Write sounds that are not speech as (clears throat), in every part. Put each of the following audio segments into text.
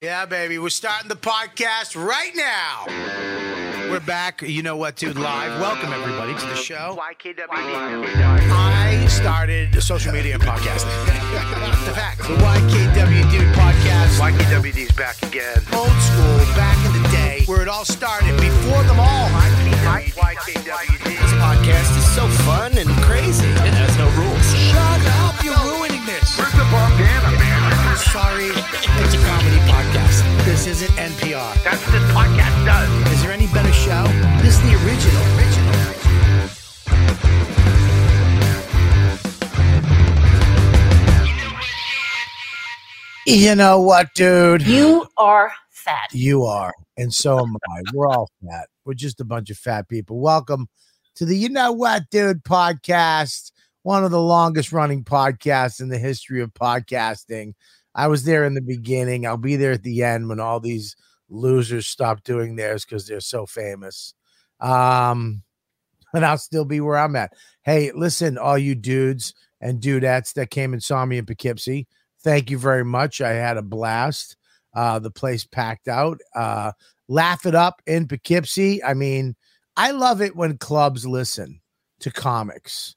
Yeah, baby. We're starting the podcast right now. We're back. You know what, dude? Live. Welcome, everybody, to the show. YKWD. I started social media and podcasting. the fact. The YKW Dude podcast. YKWD's back again. Old school, back in the day, where it all started, before them all. YKWD. This podcast is so fun and crazy. It has no rules. Shut up. You're ruining this. Where's the bandana, man? Sorry, it's a comedy podcast. This isn't NPR. That's what this podcast does. Is there any better show? This is the original. Original. You know what, dude? You are fat. You are, and so am I. We're all fat. We're just a bunch of fat people. Welcome to the You Know What, Dude podcast, one of the longest running podcasts in the history of podcasting. I was there in the beginning. I'll be there at the end when all these losers stop doing theirs because they're so famous. Um, and I'll still be where I'm at. Hey, listen, all you dudes and dudettes that came and saw me in Poughkeepsie, thank you very much. I had a blast. Uh, the place packed out. Uh, laugh it up in Poughkeepsie. I mean, I love it when clubs listen to comics.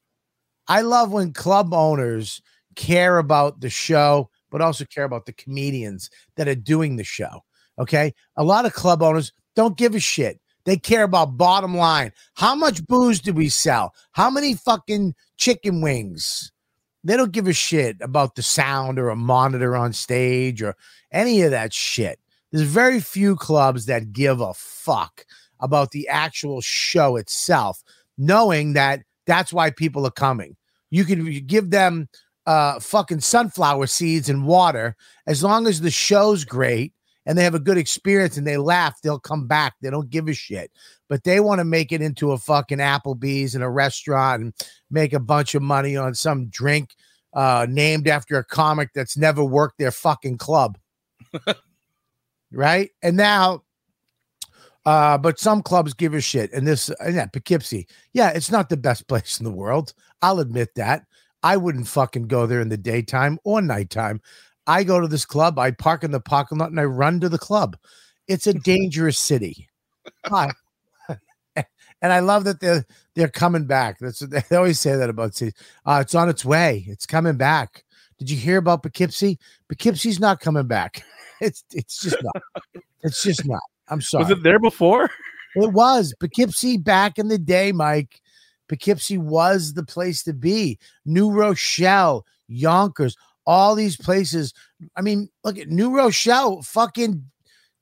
I love when club owners care about the show, but also care about the comedians that are doing the show. Okay. A lot of club owners don't give a shit. They care about bottom line. How much booze do we sell? How many fucking chicken wings? They don't give a shit about the sound or a monitor on stage or any of that shit. There's very few clubs that give a fuck about the actual show itself, knowing that that's why people are coming. You can give them uh fucking sunflower seeds and water as long as the show's great and they have a good experience and they laugh, they'll come back. They don't give a shit. But they want to make it into a fucking Applebee's and a restaurant and make a bunch of money on some drink uh named after a comic that's never worked their fucking club. (laughs) right? And now uh, but some clubs give a shit. And this, and yeah, Poughkeepsie, yeah, it's not the best (laughs) place in the world. I'll admit that. I wouldn't fucking go there in the daytime or nighttime. I go to this club, I park in the parking lot, and I run to the club. It's a (laughs) dangerous city. (laughs) And I love that they're they're coming back. That's (laughs) they always say that about cities. Uh, it's on its way. It's coming back. Did you hear about Poughkeepsie? Poughkeepsie's not coming back. It's it's just not. It's just not. I'm sorry. Was it there before? It was Poughkeepsie back in the day, Mike. Poughkeepsie was the place to be. New Rochelle, Yonkers, all these places. I mean, look at New Rochelle. Fucking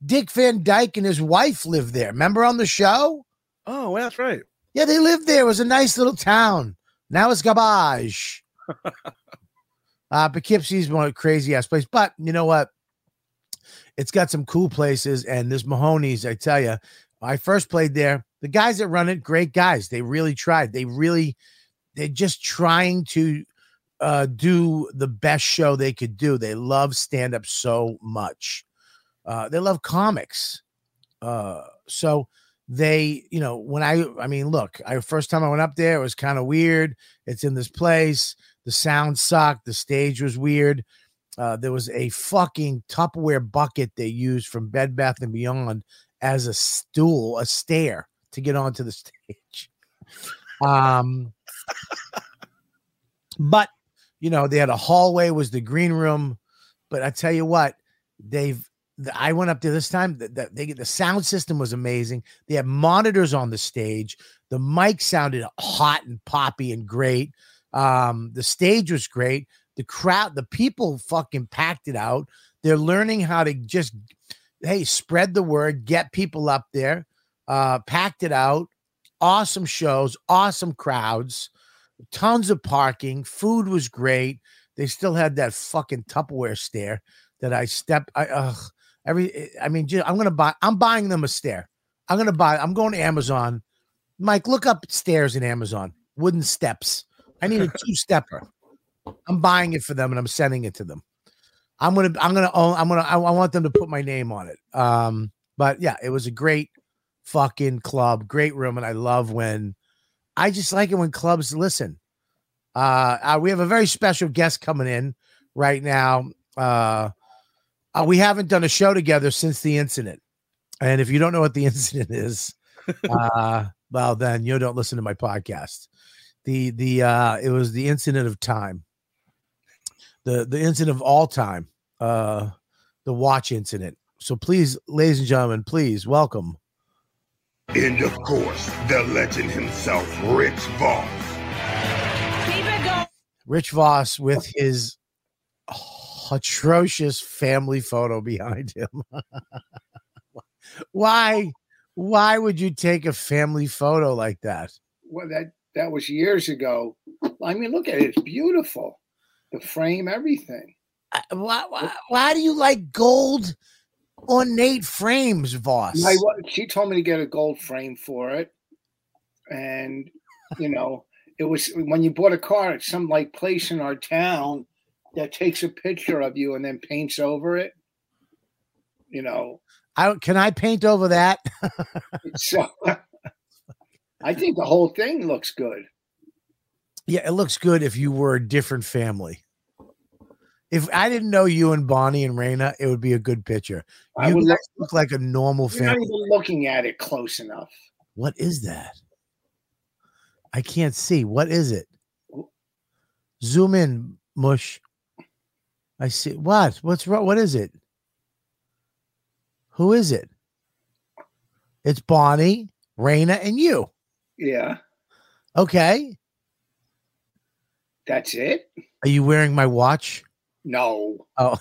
Dick Van Dyke and his wife lived there. Remember on the show? Oh, well, that's right. Yeah, they lived there. It was a nice little town. Now it's garbage. (laughs) uh, Poughkeepsie's one crazy ass place, but you know what? It's got some cool places, and this Mahoney's, I tell you, I first played there. The guys that run it, great guys. They really tried. They really, they're just trying to uh, do the best show they could do. They love stand up so much. Uh, they love comics. Uh, so they, you know, when I, I mean, look, I first time I went up there, it was kind of weird. It's in this place. The sound sucked. The stage was weird. Uh, there was a fucking Tupperware bucket they used from Bed Bath and Beyond as a stool, a stair to get onto the (laughs) stage. Um, but you know, they had a hallway was the green room. But I tell you what, they've. the- I went up there this time. The, the, they, the sound system was amazing. They had monitors on the stage. The mic sounded hot and poppy and great. Um, the stage was great. The crowd, the people fucking packed it out. They're learning how to just, hey, spread the word, get people up there. Uh, packed it out. Awesome shows, awesome crowds, tons of parking. Food was great. They still had that fucking Tupperware stair that I stepped. I ugh, every. I mean, I'm gonna buy. I'm buying them a stair. I'm gonna buy. I'm going to Amazon. Mike, look up stairs in Amazon. Wooden steps. I need a (laughs) two stepper. I'm buying it for them and I'm sending it to them. I'm gonna. I'm gonna own. I'm gonna. I, I want them to put my name on it. Um. But yeah, it was a great fucking club, great room, and I love when. I just like it when clubs listen. Uh, uh we have a very special guest coming in right now. Uh Uh, we haven't done a show together since the incident. And if you don't know what the (laughs) incident is, uh, well, then you don't listen to my podcast. The the uh, it was the incident of time, the the incident of all time, uh, the watch incident. So please, ladies and gentlemen, please welcome And of course, the legend himself, Rich Voss. Keep it going. Rich Voss with his atrocious family photo behind him. (laughs) why? Why would you take a family photo like that? well that that was years ago i mean look at it it's beautiful the frame everything uh, Why, why, why do you like gold ornate frames, Voss? my she told me to get a gold frame for it and you know it was when you bought a car at some like place in our town that takes a picture of you and then paints over it you know I, can I paint over that? (laughs) so (laughs) i think the whole thing looks good yeah, it looks good if you were a different family. If I didn't know you and Bonnie and Rayna, it would be a good picture. I You would guys look like a normal you're not family. even looking at it close enough What is that? I can't see. What is it? Zoom in, mush. I see. What? What's wrong? What is it? Who is it? It's Bonnie, Rayna, and you. yeah Okay. That's it Are you wearing my watch? no Oh,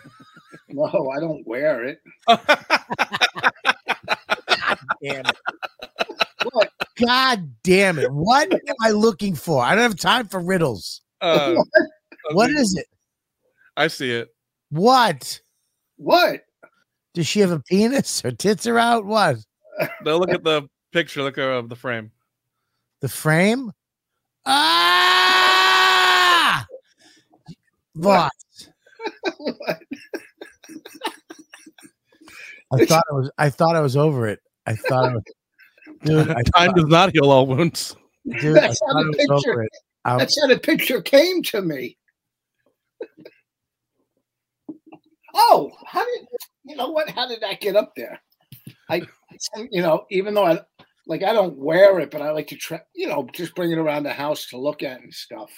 (laughs) no i don't wear it damn it. What? God damn it. What (laughs) am I looking for? I don't have time for riddles. Uh, (laughs) What okay, is it? I see it. What? what Does she have a penis? Her tits are out? What? Now look at the picture. Look of the frame. The frame? Ah! Voss. (laughs) What? I thought I was I thought I was over it. I thought I was (laughs) dude, I Time thought, does not heal all wounds. dude, That's how thought I the was picture- over it. I- That's how the picture came to me. oh, how did you know what? How did that get up there? I, you know, even though I like, I don't wear it, but I like to try, you know, just bring it around the house to look at and stuff.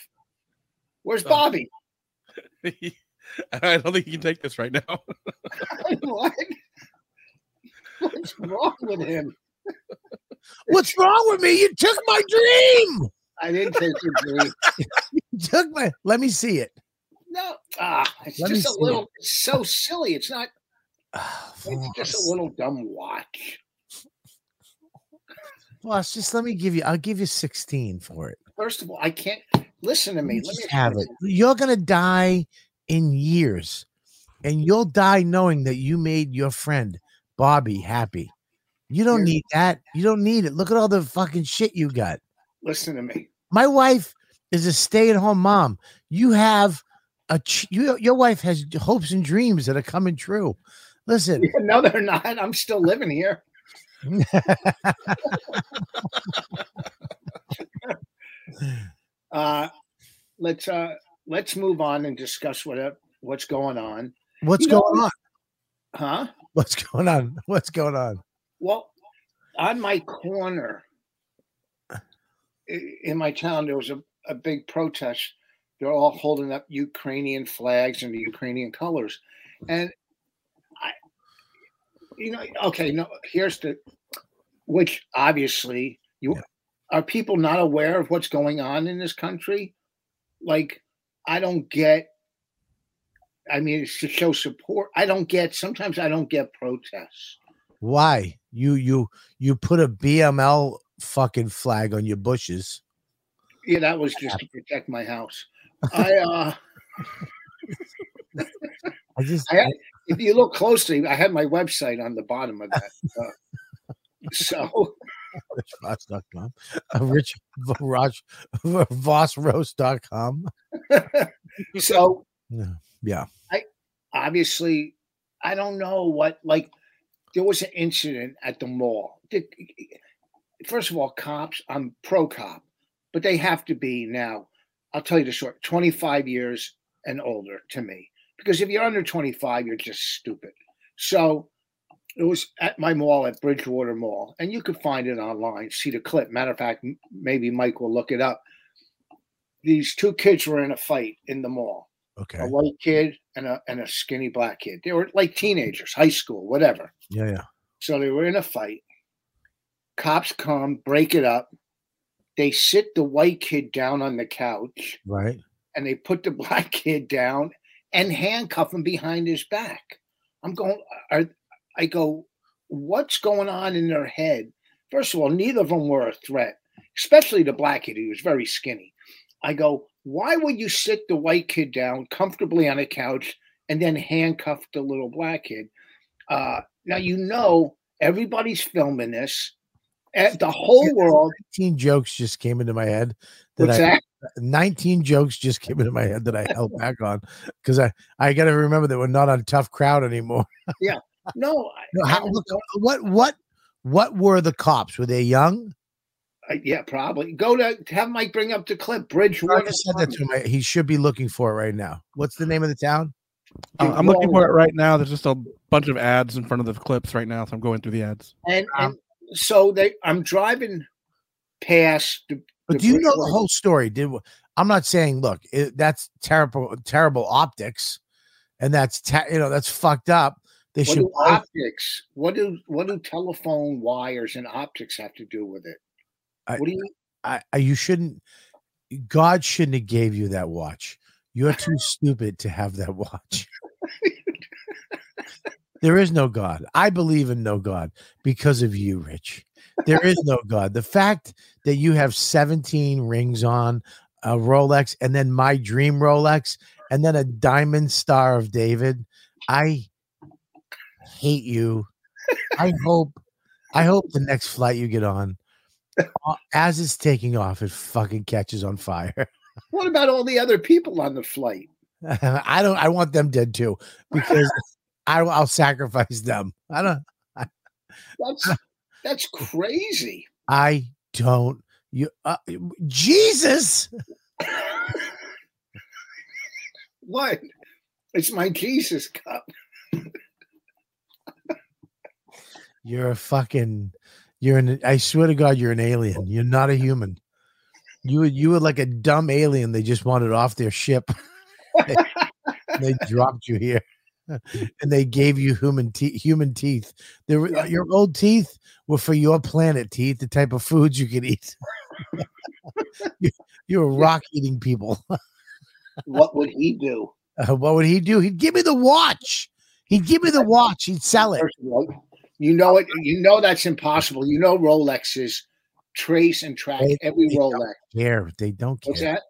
Where's. Bobby? (laughs) I don't think you can take this right now. (laughs) what? What's wrong with him? What's wrong with me? You took my dream. I didn't take your dream. (laughs) You took my let me see it. No, ah, it's Let just a see little. It's so silly. It's not. Ah, It's just a little dumb watch. Voss, just let me give you I'll give you 16 for it. First of all, I can't listen to me. Let me have it. You're gonna die in years, and you'll die knowing that you made your friend Bobby happy. You don't need that. You don't need it. Look at all the fucking shit you got. Listen to me. My wife is a stay-at-home mom. You have a ch- you, your wife has hopes and dreams that are coming true. Listen, (laughs) No, they're not. I'm still living here. (laughs) (laughs) Uh, let's uh, let's move on and discuss what what's going on. what's You know- going on? Huh? What's going on? (laughs) What's going on? Well, on my corner in my town, there was a, a big protest. They're all holding up Ukrainian flags and the Ukrainian colors. And I, you know, okay, no, here's the, which obviously you are people not aware of what's going on in this country? Like, I don't get, I mean, it's to show support. I don't get, sometimes I don't get protests. Why you you you put a BML fucking flag on your bushes? Yeah, that was just to protect my house. (laughs) I uh I just I, if you look closely, I have my website on the bottom of that. Uh, so richvoss.com. Uh, Rich vossroast.com. (laughs) so Yeah. I obviously I don't know what like there was an incident at the mall. First of all, cops, I'm pro cop, but they have to be now. I'll tell you the short 25 years and older to me. because if you're under 25, you're just stupid. So it was at my mall at Bridgewater Mall, and you could find it online. See the clip. Matter of fact, maybe Mike will look it up. These two kids were in a fight in the mall. Okay. A white kid and a and a skinny black kid. They were like teenagers, high school, whatever. Yeah, yeah. So they were in a fight. Cops come, break it up. They sit the white kid down on the couch Right. and they put the (laughs) black kid down and handcuff him behind his back. I'm going, are, I go, what's going on in their head? First of all, neither of them were a threat, especially the black kid. He was very skinny. I go, why would you sit the white kid down comfortably on a couch and then handcuff the little black kid? Uh, now, you know, everybody's filming this. And the whole world, 19 jokes just came into my head that what's I that? 19 jokes just came into my head that I held back on because I I got to remember that we're not on tough crowd anymore. No, No, how, look, what what what were the cops? Were they young? Uh, yeah, probably. Go to have Mike bring up the clip. I Bridgewater. already said that to him. He should be looking for it right now. What's the name of the town? Uh, I'm looking for it right now. There's just a bunch of ads in front of the clips right now, so I'm going through the ads. And, and so they, I'm driving past. The, But the do you know the whole story? Did I'm not saying look, it, that's terrible, terrible optics, and that's te- you know that's fucked up. They What should. do optics? What do what do telephone wires and optics have to do with it? I- what do you? I, I you shouldn't. God shouldn't have gave you that watch. You're too (laughs) stupid to have that watch. there is no God. I believe in no God because of you, Rich. There is no God. The fact that you have 17 rings on, a Rolex, and then my dream Rolex, and then a diamond star of David, I hate you. I hope, I hope the next flight you get on, as it's taking off, it fucking catches on fire. (laughs) What about all the other people on the flight? I don't. I want them dead too because I, I'll sacrifice them. I don't. That's that's crazy. I don't. You, uh, Jesus. (laughs) What? It's my Jesus cup. You're a fucking. You're an. I swear to God, you're an alien. You're not a human. You were you were like a dumb alien. They just wanted off their ship. they, (laughs) they dropped you here, and they gave you human teeth. Human teeth. They were. Your old teeth were for your planet teeth. The type of foods you could eat. (laughs) you, you're rock eating people. (laughs) What would he do? Uh, what would he do? He'd give me the watch. He'd give me the watch. He'd sell it. First of all, you know it. You know that's impossible. You know Rolexes trace and track They- every they Rolex. Care. They don't care. What's that?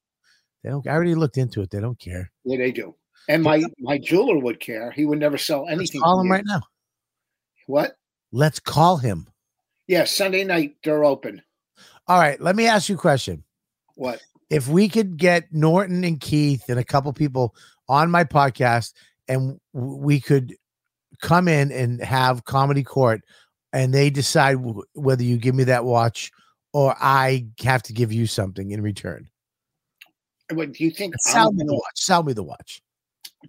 They don't. I already looked into it. They don't care. Yeah, they do. And my my jeweler would care. He would never sell Let's anything. call to him me. right now. What? Let's call him. Yeah, Sunday night they're open. All right. Let me ask you a question. What? If we could get Norton and Keith and a couple people on my podcast, and we could come in and have comedy court, and they decide w- whether you give me that watch or I have to give you something in return. What do you think? Sell I'm me the watch. Sell me the watch.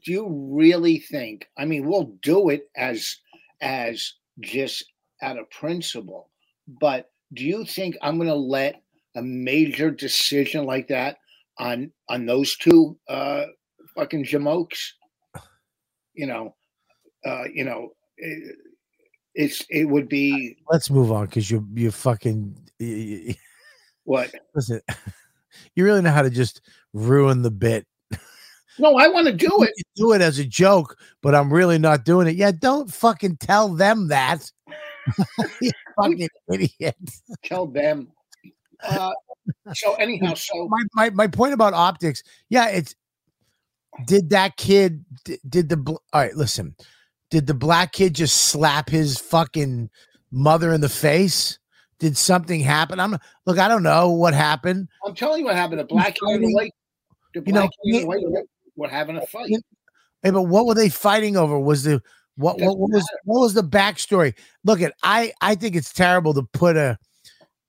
do you really think? I mean, we'll do it as as just out of principle, but do you think I'm going to let a major decision like that on on those two uh fucking jamokes? You know, uh, you know, it, it's it would be Let's move on because you you fucking what? listen. (laughs) You really know how to just ruin the bit. No, I want to do it. Do it as a joke, but I'm really not doing it. Yeah, don't fucking tell them that. (laughs) you (laughs) fucking idiot. Tell them. Uh, so anyhow, so My, my my point about optics, yeah, it's did that kid did the bl- all right, listen. Did the black kid just slap his fucking mother in the face? Did something happen? I'm look, I don't know what happened. I'm telling you what happened. The black kid and the white, the you know, kid and the white were having a fight. Hey, but what were they fighting over? Was the what what, what was what was the backstory? Look at I I think it's terrible to put a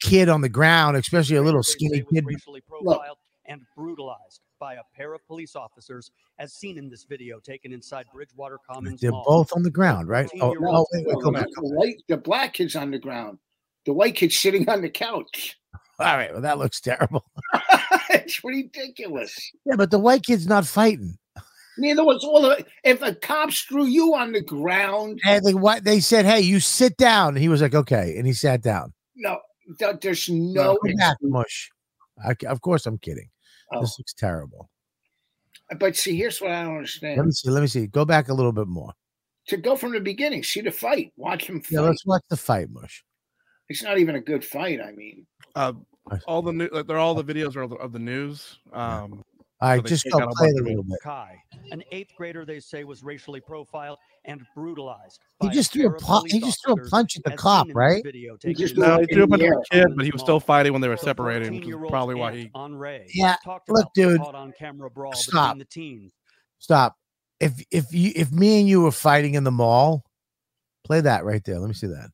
kid on the ground, especially a little skinny kid. racially profiled and brutalized by a pair of police officers, as seen in this video taken inside Bridgewater Commons They're Mall. both on the ground, right? Oh, Fourteen-year-old oh wait, wait, go back. the, white, the black kid's on the ground. The white kid's sitting on the couch. (laughs) All right, well, that looks terrible. (laughs) (laughs) it's ridiculous. Yeah, but the white kid's not fighting. Neither was all of it. If a cop threw you on the ground, And they what they said, hey, you sit down. And he was like, okay, and he sat down. no, there's no. Go back, mush. I, of course, I'm kidding. Oh. This looks terrible. But see, here's what I don't understand. Let me see. Let me see. Go back a little bit more. To go from the beginning, see the fight, watch him Yeah, fight. let's watch the fight, mush. It's not even a good fight. I mean, Uh, all the new, like, they're all the videos are of the, of the news. Um, All right, they just take go a play bunch it a little bit. Kai, an eighth grader they say was racially profiled and brutalized. He just threw a pair pu- he just threw a punch at the cop, seen in this right? video He just no, he threw a punch at the kid, but he was still fighting when they were The separating, which is probably why he. on Ray Yeah, talked look, dude, caught-on-camera brawl stop. between the teens. Stop. If if you if me and you were fighting in the mall, play that right there. Let me see that.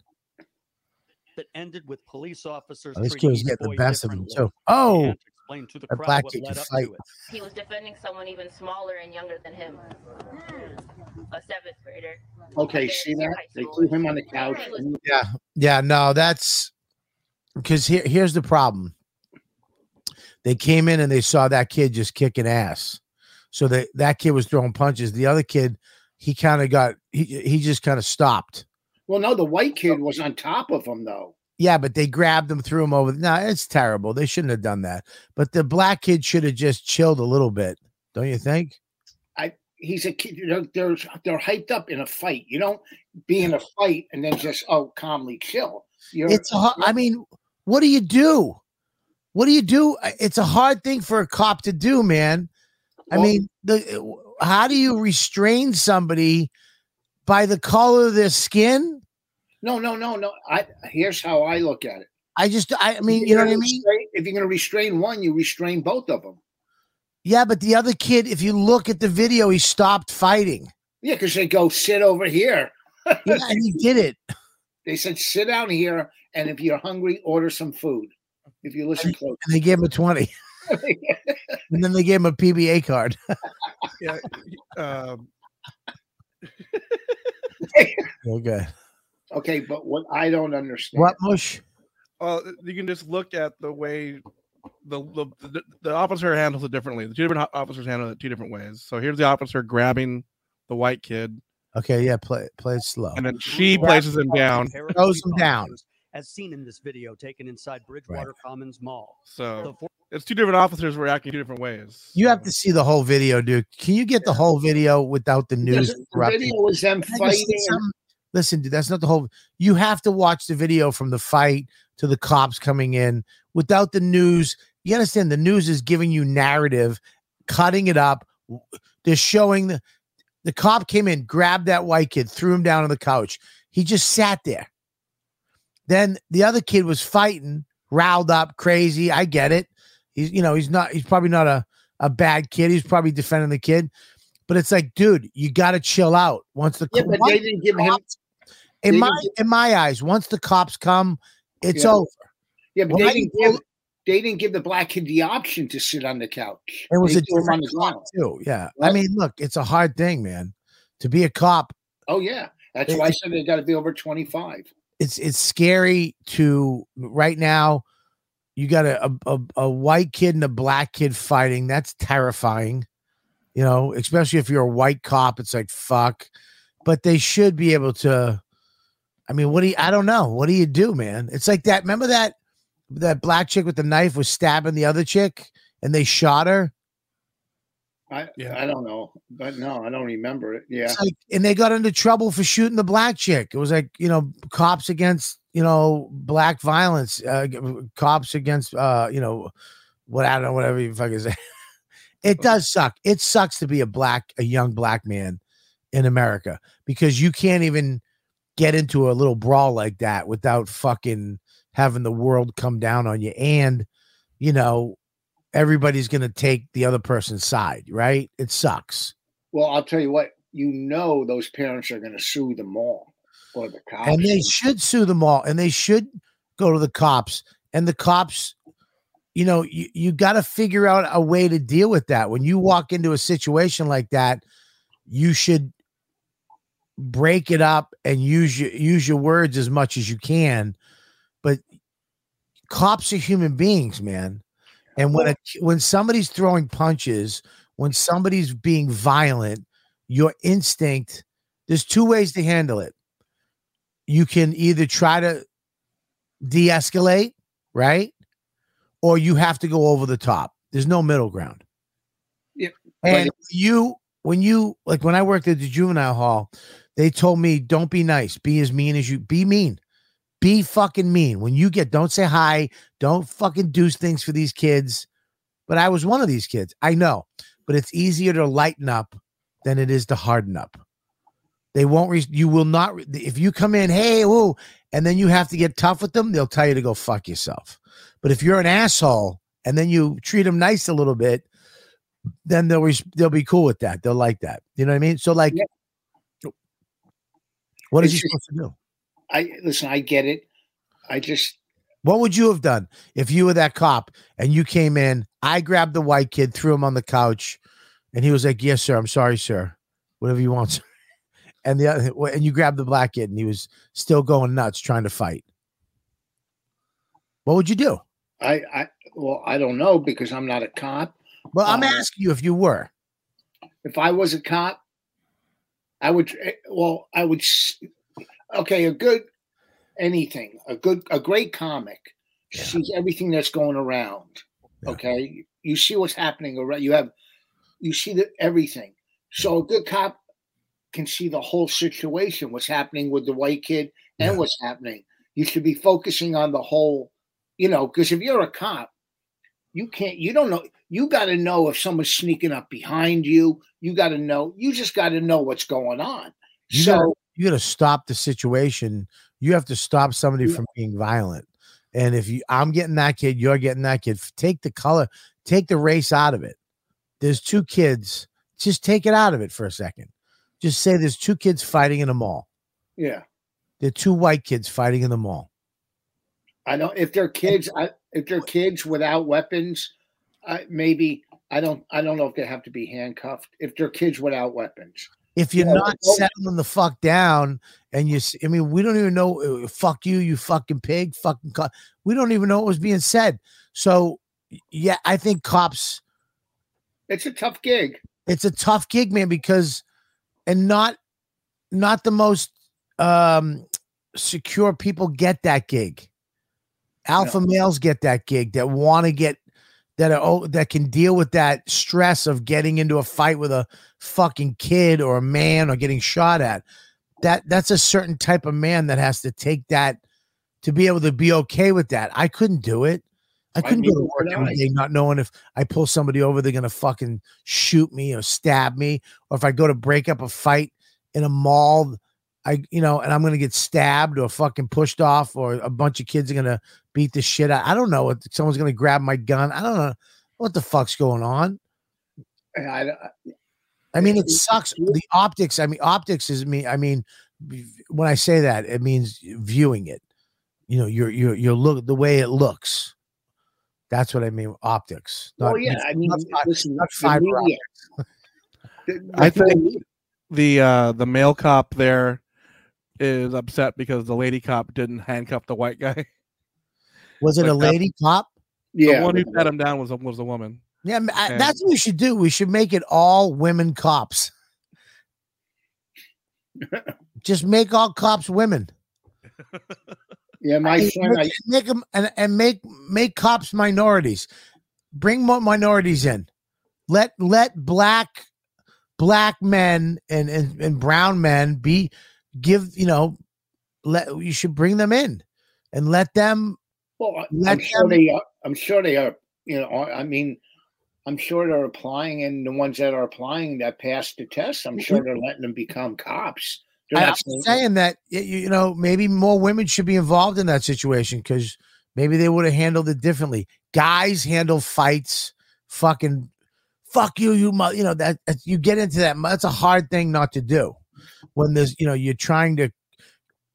that ended with police officers. Oh, this kid was getting the best of him differently. too. Oh, And to explain to the a crowd black what led up fight. to it. He was defending someone even smaller and younger than him. A seventh grader. okay, see that? They threw him on the couch. Was yeah, yeah. No, that's because here here's the problem. They came in and they saw that kid just kicking ass. So that that kid was throwing punches. The other kid, he kind of got he he just kind of stopped. Well, no, the white kid was on top of him though. Yeah, but they grabbed him, threw him over. No, it's terrible. They shouldn't have done that. But the black kid should have just chilled a little bit, don't you think? I he's a kid. You know, they're they're hyped up in a fight. You don't be in a fight and then just oh calmly chill. You're, It's a I mean, what do you do? What do you do? It's a hard thing for a cop to do, man. I Well- mean, the how do you restrain somebody by the color of their skin? No, no, no, no. I here's how I look at it. I just, I I mean, you know what I mean? restrain- If you're going to restrain one, you restrain both of them. Yeah, but the other kid, if you look at the video, he stopped fighting. Yeah, because they go sit over here. (laughs) Yeah, and he did it. They said sit down here, and if you're hungry, order some food. If you listen close. And they gave him a 20. (laughs) And then they gave him a PBA card. (laughs) Yeah. Um, Okay. Okay, but what I don't understand. What mush? well, you can just look at the way the the, the, the officer handles it differently. The two different officers handle it two different ways. So here's the officer grabbing the white kid, Okay, yeah, play play slow. and then she Brutalized places him down. Throws him down. As seen in this video taken inside Bridgewater Commons Mall. So it's two different officers reacting two different ways. You have to see the whole video, dude. Can you get the whole video without the news? Because the video was them Can I just say fighting. and- something? Listen, dude, that's not the whole. You have to watch the video from the fight to the cops coming in without the news. You understand? The news is giving you narrative, cutting it up. They're showing the the cop came in, grabbed that white kid, threw him down on the couch. He just sat there. Then the other kid was fighting, riled up, crazy. I get it. He's you know he's not. He's probably not a a bad kid. He's probably defending the kid. But it's like, dude, you got to chill out. Once the Yeah, but they didn't give him. cops- in my didn't in my eyes, once the cops come, it's Yeah. over. Yeah, but they didn't give. They didn't give the black kid the option to sit on the couch. It was They a him on the ground. too. Yeah, I mean, look, it's a hard thing, man. To be a cop, Oh yeah, that's It- why I said they got to be over twenty five. it's it's scary to right now. You got a a a white kid and a black kid fighting. That's terrifying. You know, especially if you're a white cop, it's like fuck. But they should be able to. I mean, what do you? I don't know. What do you do, man? It's like that. Remember that that black chick with the knife was stabbing the other chick, and they shot her. I Yeah. I don't know, but no, I don't remember it. Yeah, It's like, and they got into trouble for shooting the black chick. It was like, you know, cops against, you know, black violence, uh, cops against, uh, you know, what I don't know, whatever you fucking say. (laughs) It does suck. It sucks to be a black, a young black man in America because you can't even get into a little brawl like that without fucking having the world come down on you. And, you know, everybody's going to take the other person's side, right? It sucks. Well, I'll tell you what. You know, those parents are going to sue them all or the cops. and they should sue them all and they should go to the cops and the cops you know, you, you got to figure out a way to deal with that. When you walk into a situation like that, you should break it up and use your use your words as much as you can. But cops are human beings, man. And when a, when somebody's throwing punches, when somebody's being violent, your instinct, there's two ways to handle it. You can either try to de-escalate, right? Or you have to go over the top. There's no middle ground. Yep. And you when you like when I worked at the juvenile hall, they told me don't be nice, be as mean as you be mean. Be fucking mean. When you get don't say hi, don't fucking do things for these kids. But I was one of these kids. I know. But it's easier to lighten up than it is to harden up. They won't re- you will not re- if you come in, hey, whoa, and then you have to get tough with them, they'll tell you to go fuck yourself. But if you're an asshole and then you treat them nice a little bit, then they'll res- they'll be cool with that. They'll like that. You know what I mean? So like, what is just- supposed to do? I listen. I get it. I just What would you have done if you were that cop and you came in? I grabbed the white kid, threw him on the couch, and he was like, "Yes, sir. I'm sorry, sir. Whatever you want." sir." And the other, and you grabbed the black kid, and he was still going nuts, trying to fight. What would you do? I I well I don't know because I'm not a cop. Well, I'm Uh, asking you if you were. If I was a cop, I would. eh, Well, I would. Okay, a good anything, a good, a great comic sees everything that's going around. Yeah. Okay, you see what's happening around. You have, you see the everything. So a good cop can see the whole situation, what's happening with the white kid and Yeah. what's happening. You should be focusing on the whole, you know, because if you're a cop, you can't, you don't know, you got to know if someone's sneaking up behind you. You got to know, you just got to know what's going on. You so, gotta- You got to stop the situation. You have to stop somebody Yeah. from being violent. And if you, I'm getting that kid, you're getting that kid. Take the color, take the race out of it. There's two kids. Just take it out of it for a second. Just say there's two kids fighting in a mall. yeah. There are two white kids fighting in the mall. I don't, if they're kids, I, if they're kids without weapons, I, maybe, I don't, I don't know if they have to be handcuffed. If they're kids without weapons. If you're Yeah, not settling the fuck down, and you, I mean, we don't even know. uh, Fuck you, you fucking pig, fucking. Co-. We don't even know what was being said. So, yeah, I think cops. It's a tough gig. It's a tough gig, man, because, and not, not the most um secure people get that gig. Alpha males get that gig that want to get that are oh, that can deal with that stress of getting into a fight with a fucking kid or a man or getting shot at. That that's a certain type of man that has to take that to be able to be okay with that. I couldn't do it. I couldn't go to work every day not knowing if I pull somebody over, they're gonna fucking shoot me or stab me, or if I go to break up a fight in a mall, I you know, and I'm gonna get stabbed or fucking pushed off, or a bunch of kids are gonna beat the shit out. I don't know what someone's gonna grab my gun. I don't know what the fuck's going on. And I, I mean, it It- sucks. The optics. I mean, optics is me. I mean, when I say that, it means viewing it. You know, your your your look, the way it looks. That's what I mean. Optics. well, not- yeah, I mean, not fi- listen, not fiber media- the- the I think- The uh the male cop there is upset because the lady cop didn't handcuff the white guy. (laughs) Was it like a that- lady cop? yeah, the one who pat him down was a, was a woman. Yeah, m- I- And- that's what we should do. We should make it all women cops. (laughs) Just make all cops women. (laughs) yeah. My make, I, make them and, and make make cops minorities. Bring more minorities in. Let let black black men and, and and brown men be give you know let you should bring them in and let them well, let I'm sure them- they are. I'm sure they are. You know, I mean, I'm sure they're applying, and the ones that are applying that pass the test, I'm sure they're letting them become cops. They're i'm saying that you, know maybe more women should be involved in that situation because maybe they would have handled it differently. Guys handle fights, fucking fuck you, you you know that- you get into that. That's a hard thing not to do when there's you know you're trying to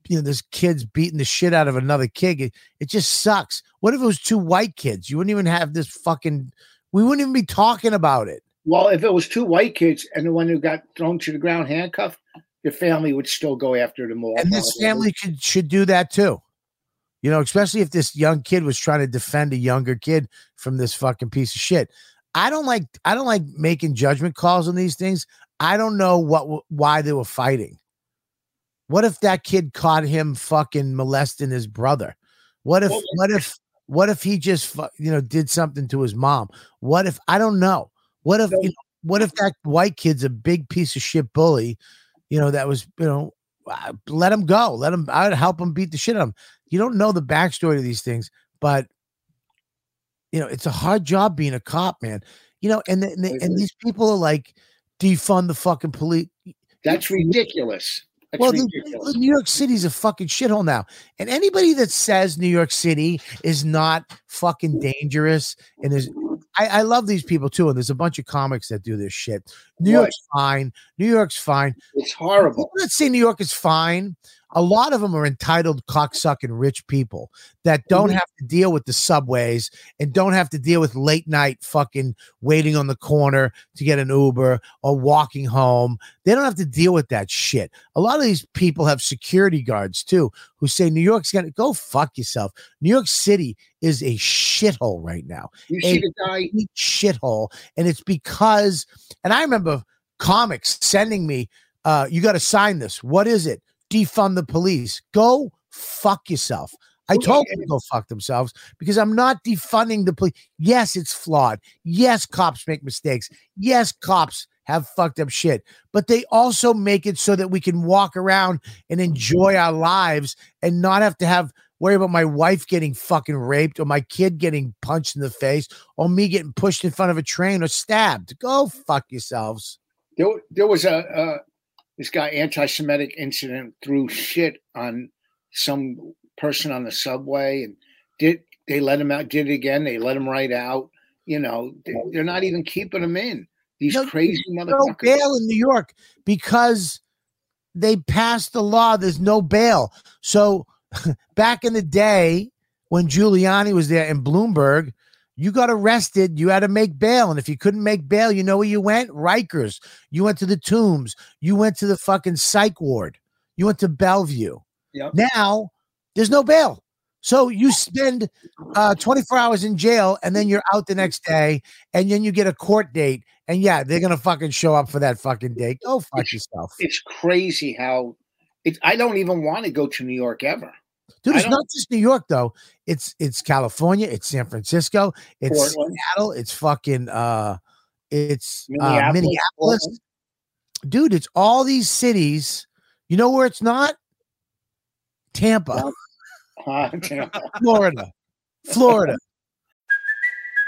you know this kid's beating the shit out of another kid. It, it just sucks. What if it was two white kids? You wouldn't even have this fucking. We wouldn't even be talking about it. Well, if it was two white kids and the one who got thrown to the ground handcuffed, your family would still go after them all. And this family should should do that too. You know, especially if this young kid was trying to defend a younger kid from this fucking piece of shit. I don't like I don't like making judgment calls on these things. I don't know what why they were fighting. What if that kid caught him fucking molesting his brother? What if what if what if he just you know did something to his mom? What if I don't know? What if you know, what if that white kid's a big piece of shit bully? You know that was you know let him go. Let him. I would help him beat the shit out of him. You don't know the backstory to these things, but you know it's a hard job being a cop, man. You know, and the, and, the- and these people are like defund the fucking police. That's ridiculous. That's Well, the. New York City's a fucking shithole now, and anybody that says New York City is not fucking dangerous and is, I, I love these people too. And there's a bunch of comics that do this shit. New Right. York's fine. New York's fine. It's horrible. People that say New York is fine, a lot of them are entitled cocksucking rich people that don't Mhm. have to deal with the subways and don't have to deal with late night fucking waiting on the corner to get an Uber or walking home. They don't have to deal with that shit. A lot of these people have security guards too who say New York's gonna go fuck yourself. New York City is a shithole right now You a guy. shithole. And it's because, and I remember comics sending me, uh, you got to sign this. What is it? Defund the police. Go fuck yourself. I told them to go fuck themselves because I'm not defunding the police. Yes, it's flawed. Yes, cops make mistakes. Yes, cops have fucked up shit, but they also make it so that we can walk around and enjoy our lives and not have to have worry about my wife getting fucking raped or my kid getting punched in the face or me getting pushed in front of a train or stabbed. Go fuck yourselves. There, there was a uh, this guy anti-Semitic incident threw shit on some person on the subway, and did they let him out? Did it again? They let him right out. You know, they, they're not even keeping him in. These No, crazy No motherfuckers. bail in New York because they passed the law. There's no bail. So (laughs) back in the day when Giuliani was there in Bloomberg, you got arrested. You had to make bail. And if you couldn't make bail, you know where you went? Rikers. You went to the tombs. You went to the fucking psych ward. You went to Bellevue. Yep. Now there's no bail. So you spend uh, 24 hours in jail and then you're out the next day and then you get a court date. And yeah, they're going to fucking show up for that fucking date. Go fuck yourself. It's crazy how it. I don't even want to go to New York ever. Dude, it's don't- just New York though. It's it's California, it's San Francisco, it's Portland. Seattle, it's fucking uh it's uh, Minneapolis, Minneapolis. Dude, it's all these cities. You know where it's not? Tampa. (laughs) Florida. Florida.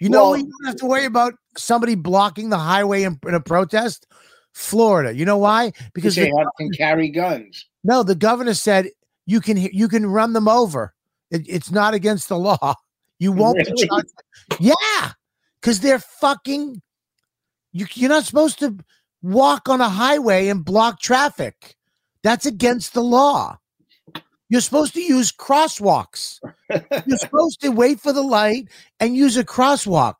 You know Well- you don't have to worry about somebody blocking the highway in, in a protest? Florida. You know why? Because they the, can carry guns. no, the governor said you can you can run them over. It- it's not against the law. You (laughs) won't be charged. Yeah, because they're fucking. You, you're not supposed to walk on a highway and block traffic. That's against the law. You're supposed to use crosswalks. You're (laughs) supposed to wait for the light and use a crosswalk.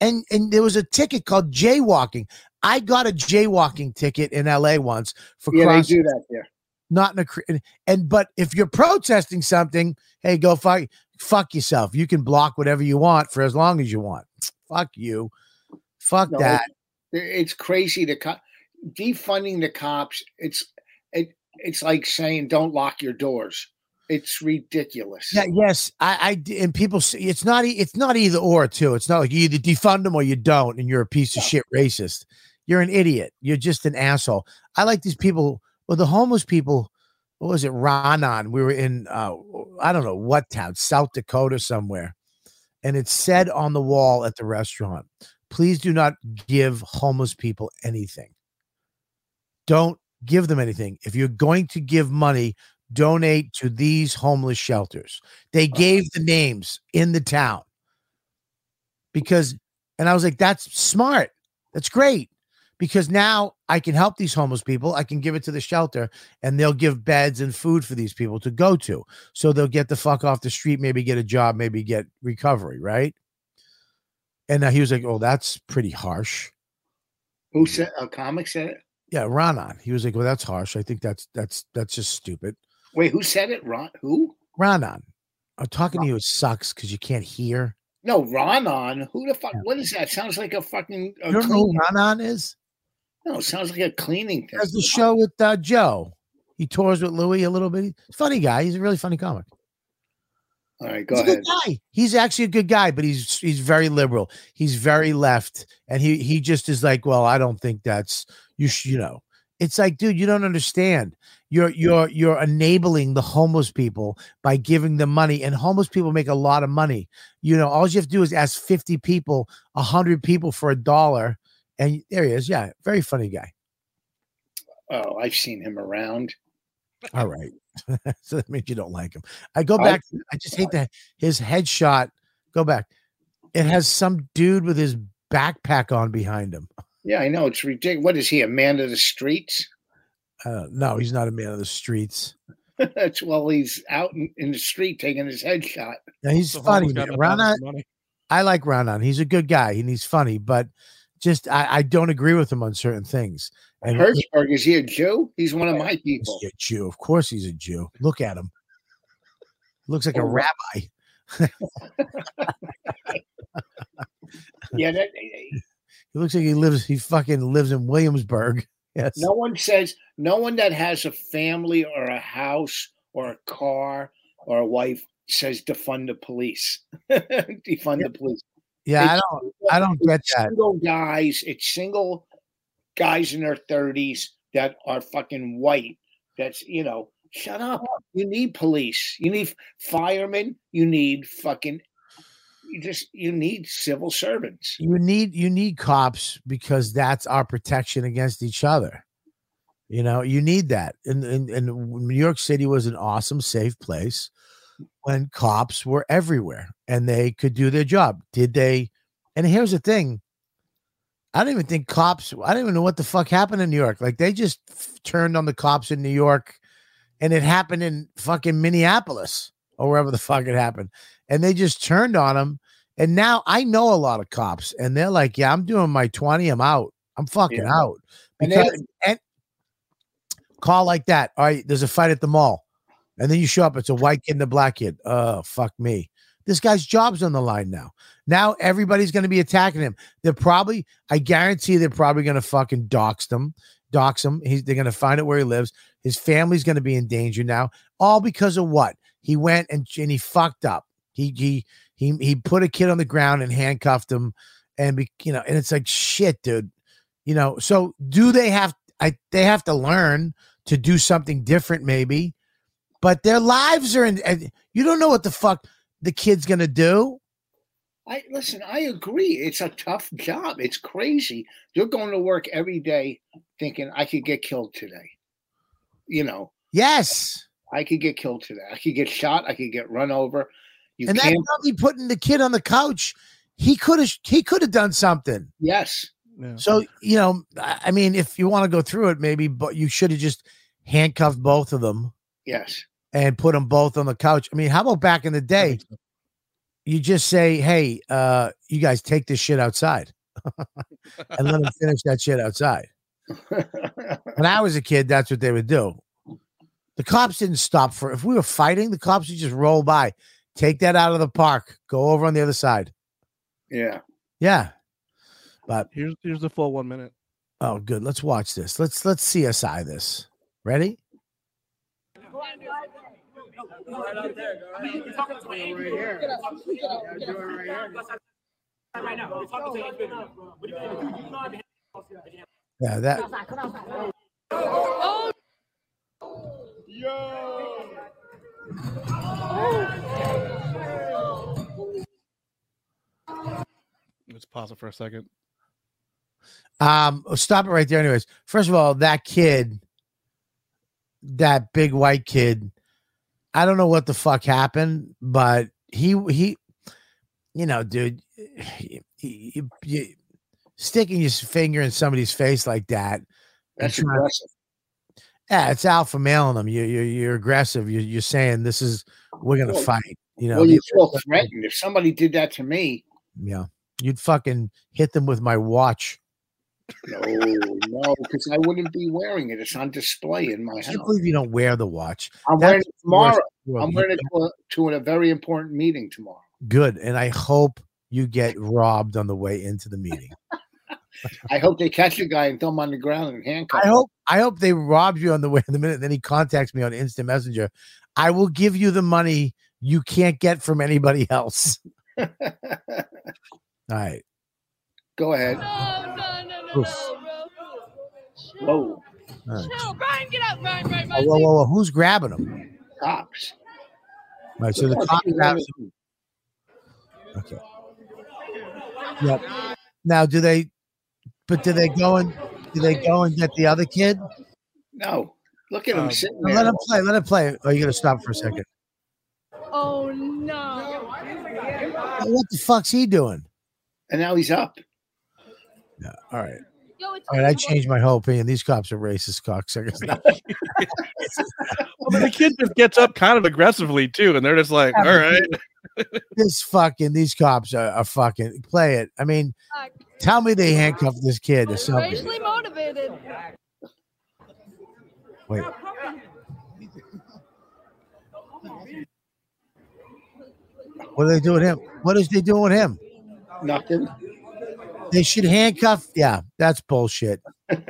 And and there was a ticket called jaywalking. I got a jaywalking ticket in LA once for Yeah, they cross do that there. not in a and, but if you're protesting something, hey, go fuck fuck yourself. You can block whatever you want for as long as you want. Fuck you. Fuck No, that. It's crazy to co- defunding the cops. It's it, it's like saying don't lock your doors. It's ridiculous. Yeah, yes, I, I and people say it's not it's not either or too. It's not like you either defund them or you don't, and you're a piece of shit racist. You're an idiot. You're just an asshole. I like these people. Well, the homeless people, what was it, Ranon? We were in uh I don't know what town, South Dakota somewhere. And it said on the wall at the restaurant, please do not give homeless people anything. Don't give them anything. If you're going to give money, donate to these homeless shelters. They gave the names in the town because, and I was like, that's smart. That's great because now I can help these homeless people. I can give it to the shelter and they'll give beds and food for these people to go to. So they'll get the fuck off the street, maybe get a job, maybe get recovery, right? And uh, he was like, oh, that's pretty harsh. Who said a comic said it? Yeah, Ronan. He was like, well, that's harsh. I think that's that's that's just stupid. Wait, who said it? Ron? Who? Ronan. I'm talking to you. It sucks because you can't hear. No, Ronan. Who the fuck? What is that? Sounds like a fucking. A You don't know who Ronan is? No, it sounds like a cleaning thing. Has the show with uh, Joe. He tours with Louis a little bit. Funny guy. He's a really funny comic. All right, go He's a ahead. good guy. He's actually a good guy, but he's he's very liberal. He's very left, and he he just is like, well, I don't think that's you. Sh- you know, it's like, dude, you don't understand. You're you're you're enabling the homeless people by giving them money, and homeless people make a lot of money. You know, all you have to do is ask fifty people, hundred people for a dollar, and there he is. Yeah, very funny guy. Oh, I've seen him around. All right. (laughs) so that means you don't like him. I go back. I just hate that his headshot. Go back. It has some dude with his backpack on behind him. (laughs) Yeah, I know. It's ridiculous. What is he, a man of the streets? Uh, no, he's not a man of the streets. (laughs) That's well, he's out in, in the street taking his headshot. Yeah, he's The funny. homeless guy man. that Rana. I like Ronan. He's a good guy and he's funny, but just I, I don't agree with him on certain things. And Hertzberg, is he a Jew? He's one of my he's people. a Jew. Of course, he's a Jew. Look at him. Looks like a Oh, wow. rabbi. Yeah, that, (laughs) eh, eh, He looks like he lives. He fucking lives in Williamsburg. (laughs) Yes. no one says, no one that has a family or a house or a car or a wife says defund the police. (laughs) defund the police. Yeah, I don't. I don't get it's that. Single guys, it's single guys in their thirties that are fucking white. That's you know, shut up. You need police. You need firemen. You need fucking. You just you need civil servants. you need you need cops because that's our protection against each other you know you need that and, and, and new york city was an awesome safe place when cops were everywhere and they could do their job did they and here's the thing i don't even think cops i don't even know what the fuck happened in new york like they just f- turned on the cops in new york and it happened in fucking minneapolis or wherever the fuck it happened and they just turned on them and now I know a lot of cops, and they're like, "Yeah, I'm doing my 20. I'm out. I'm fucking Yeah. out." And Because and call like that. All right, there's a fight at the mall, and then you show up. It's a white kid and a black kid. Oh fuck me. This guy's job's on the line now. Now everybody's going to be attacking him. They're probably, I guarantee, they're probably going to fucking dox him. Dox him. He's, they're going to find out where he lives. His family's going to be in danger now. All because of what? He went and, and he fucked up. He he he he put a kid on the ground and handcuffed him, and be, you know, and it's like shit, dude. You know, so do they have? I they have to learn to do something different, maybe, but their lives are in. You don't know what the fuck the kid's gonna do. I listen. I agree. It's a tough job. It's crazy. You're going to work every day thinking I could get killed today. You know, Yes, I could get killed today. I could get shot. I could get run over. You and that's can't. probably putting the kid on the couch. He could have. He could have done something. Yes. Yeah. So you know, I I mean, if you want to go through it, maybe, but you should have just handcuffed both of them Yes. And put them both on the couch. I mean, how about back in the day? You just say, "Hey, uh, you guys take this shit outside," (laughs) and let them finish that shit outside. When I was a kid, that's what they would do. The cops didn't stop for if we were fighting. The cops would just roll by, take that out of the park, go over on the other side. yeah. Yeah, but Here's here's the full one minute. oh, good. Let's watch this. Let's let's CSI this. Ready? Right out there, girl. I mean, you're talking to an angry right Get up. Get up. Get up. Right, now. You're talking to an What do you mean? You know I'm yeah, that. Oh. Yo. Let's pause it for a second. Um, stop it right there. Anyways, first of all, that kid, that big white kid, I don't know what the fuck happened, but he he, you know, dude, you, you, you- sticking your finger in somebody's face like that. That's aggressive. Yeah, it's alpha mailing them. You you you're aggressive. You you're saying this is we're gonna Well- fight. You know, well, you feel (laughs) threatened. If somebody did that to me, yeah, you'd fucking hit them with my watch. No, no, because I wouldn't be wearing it. It's on display in my I house. can't believe you don't wear the watch. I'm That's wearing it the worst tomorrow. in the world. I'm You wearing it to a, to a very important meeting tomorrow. good and i hope you get robbed on the way into the meeting (laughs) I hope they catch a guy and throw him on the ground and handcuff i him. hope i hope they rob you on the way in the minute then he contacts me on instant messenger i will give you the money you can't get from anybody else (laughs) all right Go ahead. Oof. Whoa, all right. Chill, Brian, get out, Brian, Brian, Oh, Brian. whoa, whoa, whoa, who's grabbing him cops. all right so the cop grabs him okay yep now do they but do they go and do they go and get the other kid No, look at him Um, sitting there. let him play let him play oh you gotta stop for a second Oh no. what the fuck's he doing and now he's up. Yeah All right. Yo, All right, I changed my whole opinion. These cops are racist cocksuckers. No, (laughs) (laughs) Well, the kid just gets up kind of aggressively too, and they're just like, "All right." (laughs) this fucking these cops are, are fucking play it. I mean, tell me they handcuffed this kid or something. racially motivated. Wait, what are they doing with him? What is they doing with him? Nothing. They should handcuff. Yeah, that's bullshit. (laughs)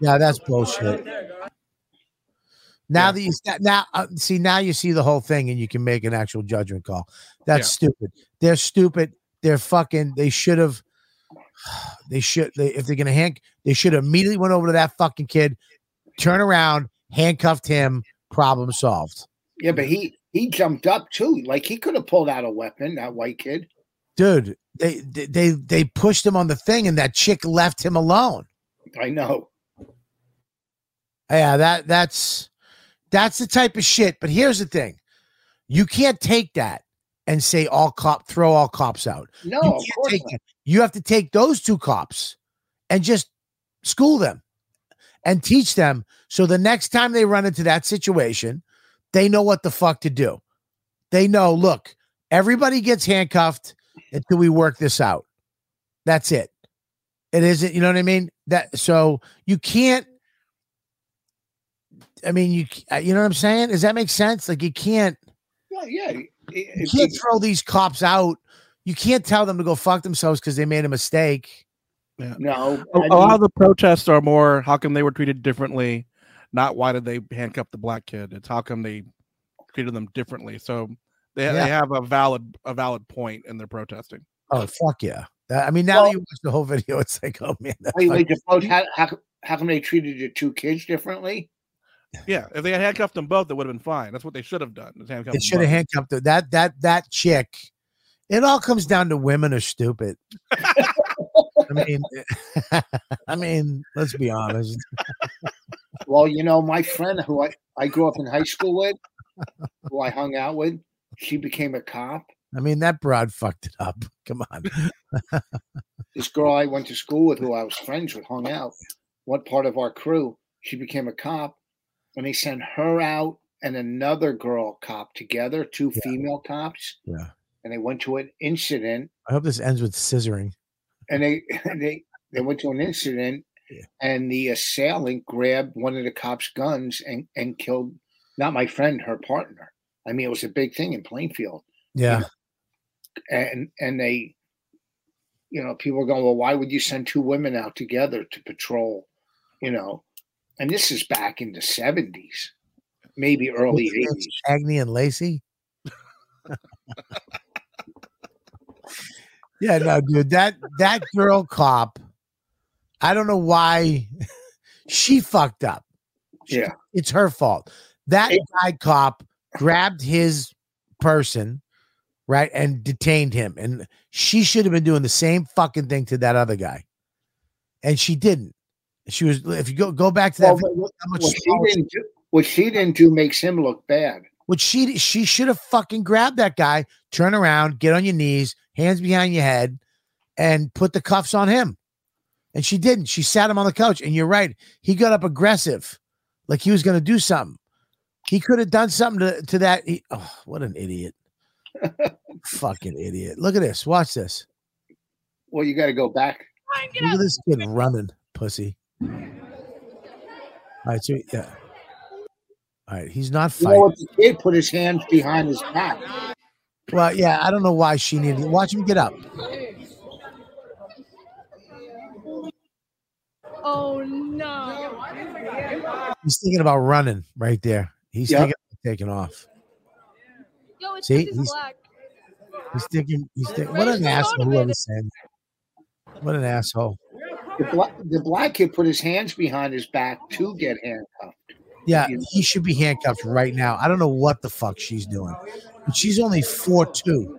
Yeah, that's bullshit. Now that you now uh, see now you see the whole thing and you can make an actual judgment call. That's stupid. They're stupid. They're fucking. They should have. (sighs) They should. They, if they're gonna hand, they should have immediately went over to that fucking kid, turn around, handcuffed him. Problem solved, Yeah, but he he jumped up too. Like he could have pulled out a weapon. That white kid. Dude. They they they, pushed him on the thing and that chick left him alone. I know. Yeah, that that's that's the type of shit. But here's the thing: you can't take that and say all cop throw all cops out. No, you of can't course take that. You have to take those two cops and just school them and teach them so the next time they run into that situation, they know what the fuck to do. They know, look, everybody gets handcuffed until we work this out. That's it. It isn't, you know what I mean? That so you can't I mean, you uh, you know what I'm saying? Does that make sense? Like you can't Yeah, yeah. It- you can't it- throw these cops out. You can't tell them to go fuck themselves because they made a mistake. no, A, I a lot of the protests are more how come they were treated differently, not why did they handcuff the black kid. It's how come they treated them differently. So they, Yeah. they have a valid a valid point in their protesting. Oh fuck yeah! That- I mean, now Well- that you watch the whole video, (laughs) it's like, oh man, that wait, wait, fucking- how, how, how come they treated the two kids differently? Yeah, if they had handcuffed them both, that would have been fine. That's what they should have done. they should have handcuffed the- that that that chick. It all comes down to women are stupid. I mean, (laughs) I mean, let's be honest. Well, you know, my friend who I, I grew up in high school with, who I hung out with, she became a cop. I mean, that broad fucked it up. (laughs) Come on. This girl I went to school with, who I was (laughs) friends with, hung out. What part of our crew, she became a cop, and they sent her out and another girl cop together, two Yeah. female cops, Yeah. and they went to an incident I hope this ends with scissoring. and they (laughs) they they went to an incident Yeah. and the assailant grabbed one of the cops guns and and killed not my friend her partner i mean it was a big thing in plainfield Yeah. and and they you know people are going well why would you send two women out together to patrol you know and this is back in the 70s maybe early 80s Cagney and Lacey. yeah, no, dude. That that girl cop. I don't know why (laughs) she fucked up. She- Yeah. it's her fault. That It- guy cop grabbed his person, right, and detained him. And she should have been doing the same fucking thing to that other guy, and she didn't. She was. If you go go back to that, Well, video, what, much what she didn't do, what she didn't do makes him look bad. which she she should have fucking grabbed that guy, turn around, get on your knees, hands behind your head, and put the cuffs on him. And she didn't. She sat him on the couch. And you're right. He got up aggressive, like he was going to do something. He could have done something to, to that. He, oh, what an idiot. Fucking idiot. Look at this. Watch this. Well, you got to go back. Look at this kid running, pussy. All right. So, yeah. All right. He's not You know fighting. what? The kid put his hands behind his back. Well, yeah, I don't know why she needed. Watch him get up. Oh no. He's thinking about running right there. He's Yep. thinking about taking off. Yo, it's See, See, he's- black. He's thinking. He's thinking. What an asshole! Whoever's saying. that. What an asshole! The black, the black kid put his hands behind his back to get handcuffed. Yeah, he should be handcuffed right now. I don't know what the fuck she's doing, but she's only four two.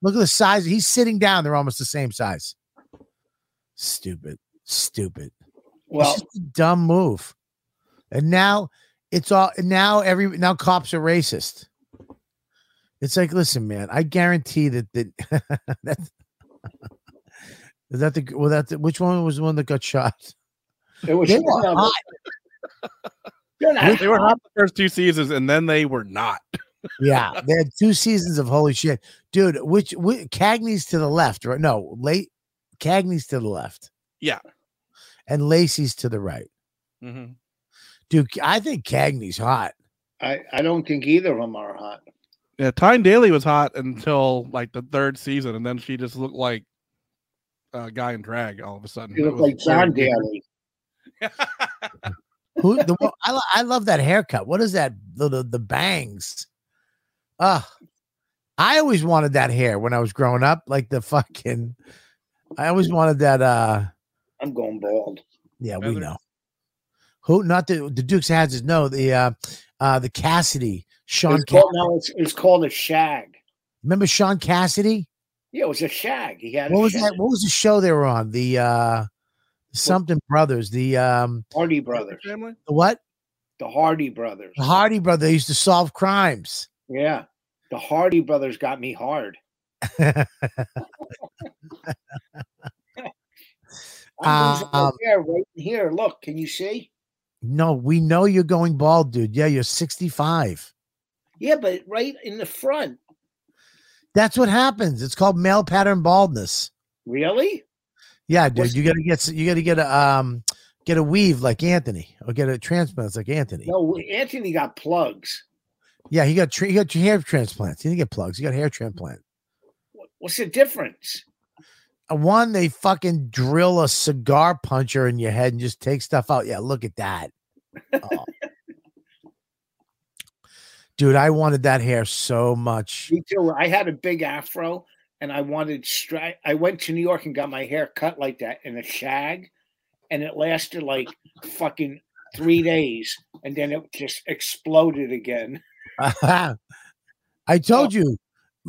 Look at the size. He's sitting down. They're almost the same size. Stupid. Stupid. Well, it's just a dumb move. And now it's all now every now cops are racist. It's like, listen, man, I guarantee that that (laughs) that's is that the well that the, which one was the one that got shot? it was They were no, hot. They're not They were hot. hot the first two seasons, and then they were not. Yeah, they had two seasons of holy shit, dude. Which, which Cagney's to the left, right? No, late Cagney's to the left, Yeah. and Lacey's to the right. Mhm. Dude, I think Cagney's hot. I, I don't think either of them are hot. Yeah, Tyne Daly was hot until like the third season, and then she just looked like a guy in drag all of a sudden. You It look like John Daly. (laughs) Who the I, I love that haircut. What is that? The the, the bangs. Uh I always wanted that hair when I was growing up, like the fucking. I always wanted that. uh I'm going bald. Yeah, we know. Who? Not the the Dukes of is No, the uh uh the Cassidy. Sean. It's Ca- called, no, it's, it's called a shag. Remember Shaun Cassidy? Yeah, it was a shag. He had a What was shag. that? What was the show they were on? The uh something brothers. The um Hardy Brothers. family. the what? The Hardy Brothers. The Hardy brother. They used to solve crimes. Yeah. The Hardy Brothers got me hard. (laughs) I'm losing Um, right here. Look, can you see? No, we know you're going bald, dude. Yeah, you're 65. Yeah, but right in the front. That's what happens. It's called male pattern baldness. Really? Yeah, dude. What's- You gotta get you gotta get a um get a weave like Anthony or get a transplant like Anthony. No, Anthony got plugs. Yeah, he got tra- he got hair transplants. He didn't get plugs. He got hair transplant. What's the difference? One, they fucking drill a cigar puncher in your head and just take stuff out. Yeah, look at that. Oh. (laughs) Dude, I wanted that hair so much. Me too. I had a big afro and I wanted straight. I went to New York and got my hair cut like that in a shag, and it lasted like fucking three days, and then it just exploded again. (laughs) I Oh. told you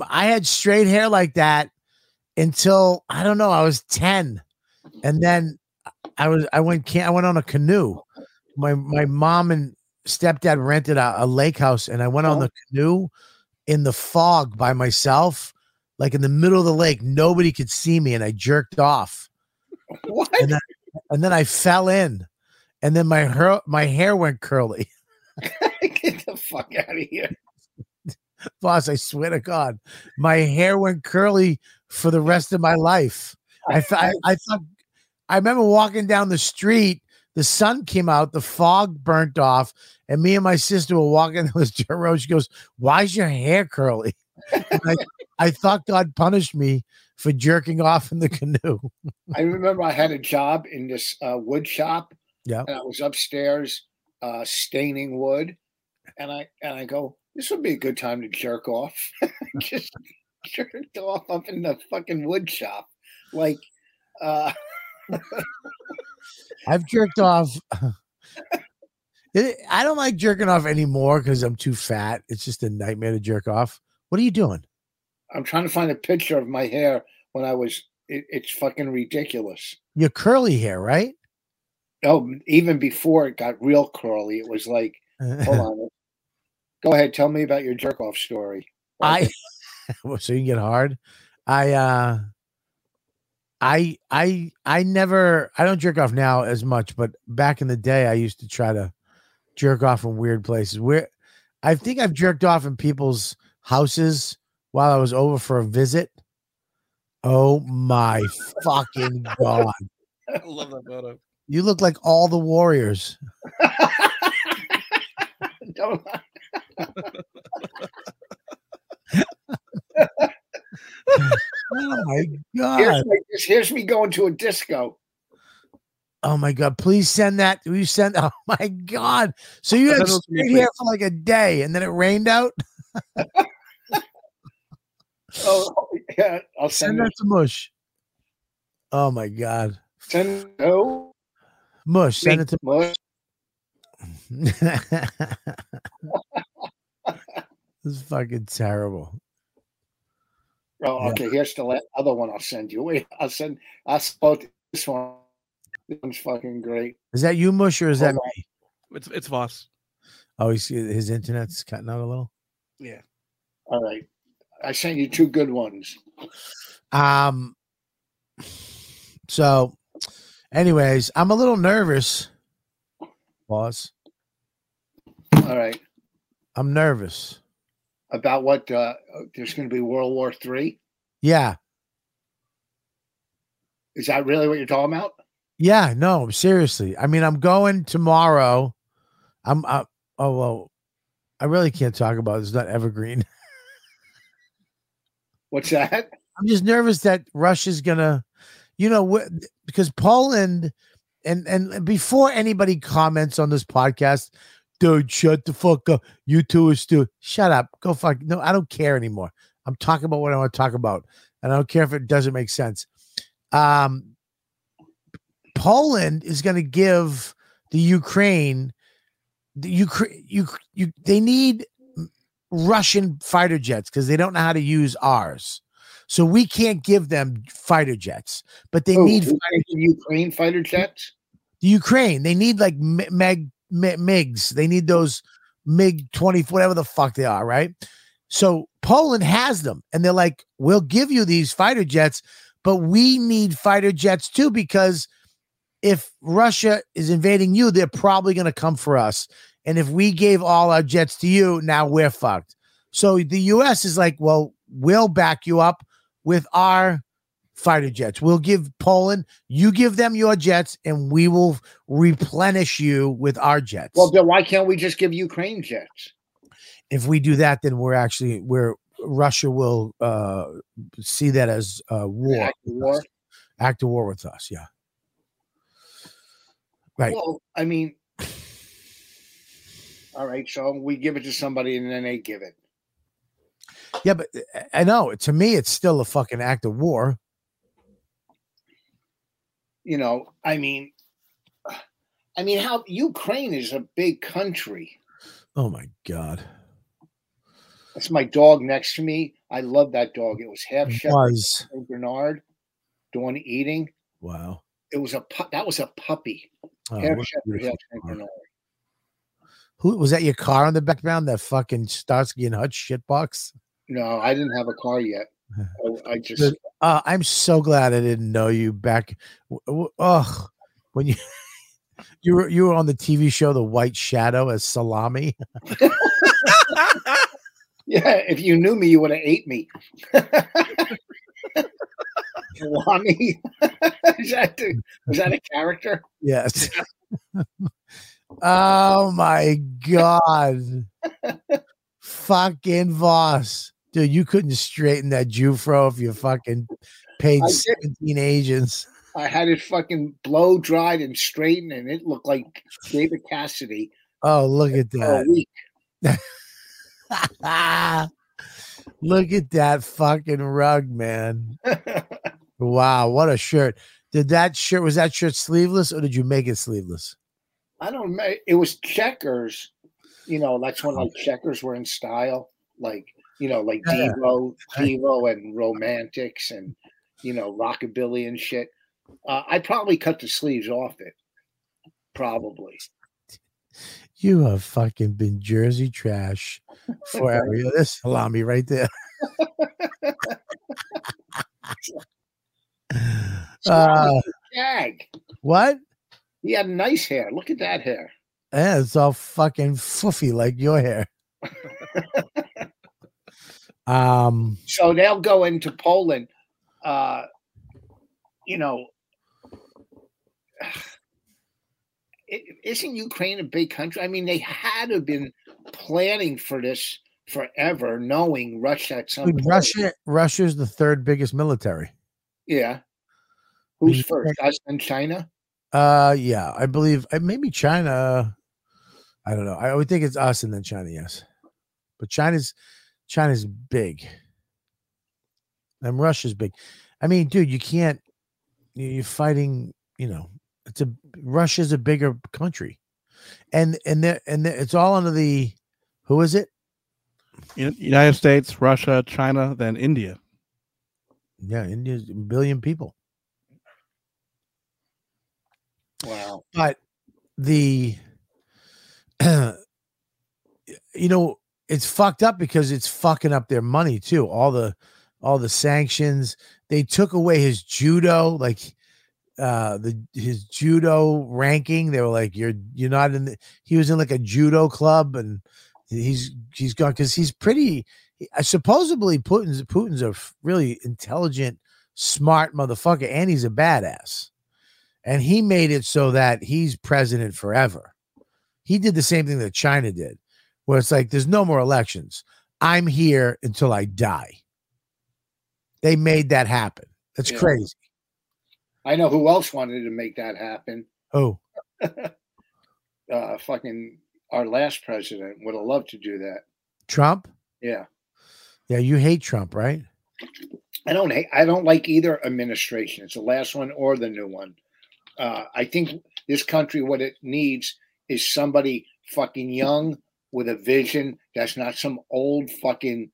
I had straight hair like that until I don't know, I was 10. And then I was I went can I went on a canoe. My my mom and stepdad rented a, a lake house and I went on Oh. the canoe in the fog by myself, like in the middle of the lake. Nobody could see me and I jerked off. What? And then and then I fell in. And then my hair my hair went curly. (laughs) (laughs) Get the fuck out of here! boss i swear to god my hair went curly for the rest of my life. I th- I, I thought i remember walking down the street the sun came out the fog burnt off and me and my sister were walking (laughs) down this dirt road. She goes why is your hair curly? I, I thought god punished me for jerking off in the canoe. I remember I had a job in this uh, wood shop, yeah and I was upstairs uh, staining wood, and I and I go, this would be a good time to jerk off. (laughs) Just (laughs) jerked off up in the fucking wood shop, like. Uh, (laughs) i've jerked off (laughs) i don't like jerking off anymore because i'm too fat it's just a nightmare to jerk off what are you doing I'm trying to find a picture of my hair when I was. It, it's fucking ridiculous. Your curly hair, right? Oh, even before it got real curly, it was like, hold on. Go ahead, tell me about your jerk off story. I (laughs) so you can get hard. I uh I I I never I don't jerk off now as much, but back in the day I used to try to jerk off in weird places. Where I think I've jerked off in people's houses while I was over for a visit. Oh my fucking (laughs) god. I love that photo. You look like all the warriors. (laughs) Don't- Oh my god. here's, my, here's me going to a disco. Oh my god! Please send that. Will you send? (laughs) Oh my god! So you Send had those to me, straight hair for like a day, and then it rained out. (laughs) Oh, yeah, I'll Send send that to Mush. Oh my god, Send no. Mush, send it to. Mush. (laughs) this is fucking terrible. Oh, Yeah. okay. Here's the other one I'll send you. Wait, I'll send. I'll spot this one. This one's fucking great. Is that you, Mush, or is that on. me? It's it's Voss. Oh, he's, his internet's cutting out a little. Yeah. All right. I sent you two good ones. Um. So, anyways, I'm a little nervous, boss. All right. I'm nervous. About what? Uh, there's going to be World War Three. Yeah, Is that really what you're talking about? yeah. No, seriously. I mean, I'm going tomorrow. I'm. Uh, oh well, I really can't talk about it. It's not evergreen. (laughs) What's that? I'm just nervous that Russia's gonna, you know, wh- because Poland and and before anybody comments on this podcast, dude, shut the fuck up. You two are stupid. Shut up. Go fuck. No, I don't care anymore. I'm talking about what I want to talk about, and I don't care if it doesn't make sense. Um, Poland is going to give the Ukraine, the Ukraine, you, you, they need Russian fighter jets because they don't know how to use ours. So we can't give them fighter jets, but they Oh, need we're Ukraine fighter jets. the Ukraine. They need like Meg Migs. They need those Mig twenty, whatever the fuck they are, right? So Poland has them, and they're like, "We'll give you these fighter jets, but we need fighter jets too because if Russia is invading you, they're probably going to come for us. And if we gave all our jets to you, now we're fucked." So the U.S. is like, "Well, we'll back you up with our." Fighter jets. We'll give Poland, you give them your jets, and we will replenish you with our jets. Well, then why can't we just give Ukraine jets? if we do that, then we're actually we're Russia will uh see that as uh war, Act of war? us. act of war with us. Yeah. Right. Well, I mean, all right. So we give it to somebody, and then they give it. Yeah, but I know to me it's still a fucking act of war. You know, I mean, I mean, how Ukraine is a big country. Oh my god. That's my dog next to me. I love that dog. It was half shepherd, Bernard, doing eating. Wow. It was a pu- that was a puppy. Oh, half shepherd, half Bernard. Who was that your car in the background? That fucking Starsky and Hutch shitbox? No, I didn't have a car yet. I, I (laughs) just. Uh, I'm so glad I didn't know you back. Oh, when you (laughs) you were you were on the TV show The White Shadow as Salami. (laughs) yeah. If you knew me, you would have ate me. Salami. is that the, is that a character? Yes. oh my god. fucking Voss. Dude, you couldn't straighten that Jewfro if you fucking paid 17 agents. I had it fucking blow dried and straightened, and it looked like David Cassidy Oh, look at that. (laughs) look at that fucking rug, man. (laughs) Wow, what a shirt. Did that shirt was that shirt sleeveless or did you make it sleeveless? I don't know. It was checkers. You know, that's when like checkers were in style. Like you know, like Yeah. Devo, Devo, and Romantics, and you know, rockabilly and shit. Uh, I'd probably cut the sleeves off it. Probably. You have fucking been Jersey trash forever. this salami right there. (laughs) uh, Jag. what? He had nice hair. Look at that hair. Yeah, it's all fucking foofy like your hair. (laughs) um, So they'll go into Poland. Uh, you know, (sighs) isn't Ukraine a big country? I mean, they had to have been planning for this forever, knowing Russia at some dude, point. Russia, Russia's the third biggest military. Yeah. Who's mean, first? Us and China? Uh, yeah, I believe uh, maybe China. I don't know. I would think it's us and then China, yes. But China's China's big, and Russia's big. I mean, dude, you can't. you- You're fighting. You know, it's a Russia's a bigger country, and and there and there, it's all under the. Who is it? United States, Russia, China, then India. Yeah, India's a billion people. Wow. but the (clears throat) you know it's fucked up because it's fucking up their money too. All the all the sanctions they took away his judo like uh the his judo ranking. They were like you're you're not in the he was in like a judo club and he's he's gone because he's pretty supposedly putin's putin's a really intelligent smart motherfucker and he's a badass. And he made it so that he's president forever. He did the same thing that China did, where it's like there's no more elections. I'm here until I die. They made that happen. That's Yeah. crazy. I know who else wanted to make that happen. Oh, (laughs) Uh, fucking our last president would have loved to do that. Trump? Yeah. Yeah, you hate Trump, right? I don't hate, I don't like either administration. It's the last one or the new one. Uh, I think this country, what it needs is somebody fucking young with a vision. That's not some old fucking,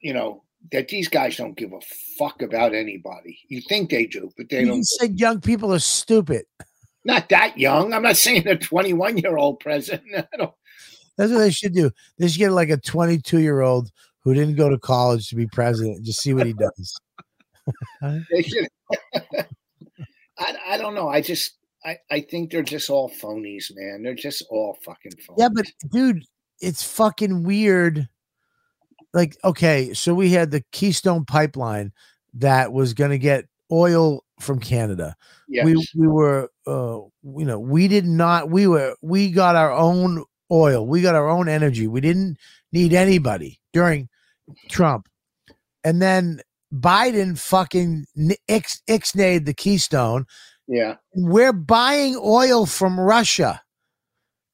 you know, that these guys don't give a fuck about anybody. You think they do, but they You don't. said young people are stupid. Not that young. I'm not saying a 21 year old president. (laughs) That's what they should do. They should get like a 22 year old who didn't go to college to be president and just see what he does. (laughs) (laughs) I, I don't know. I just I, I think they're just all phonies, man. They're just all fucking phonies. Yeah, but dude, it's fucking weird. Like, okay, so we had the Keystone pipeline that was going to get oil from Canada. yes. We we were uh you know, we did not we were we got our own oil. We got our own energy. We didn't need anybody during Trump. And then Biden fucking ix ixnayed the Keystone yeah. we're buying oil from Russia.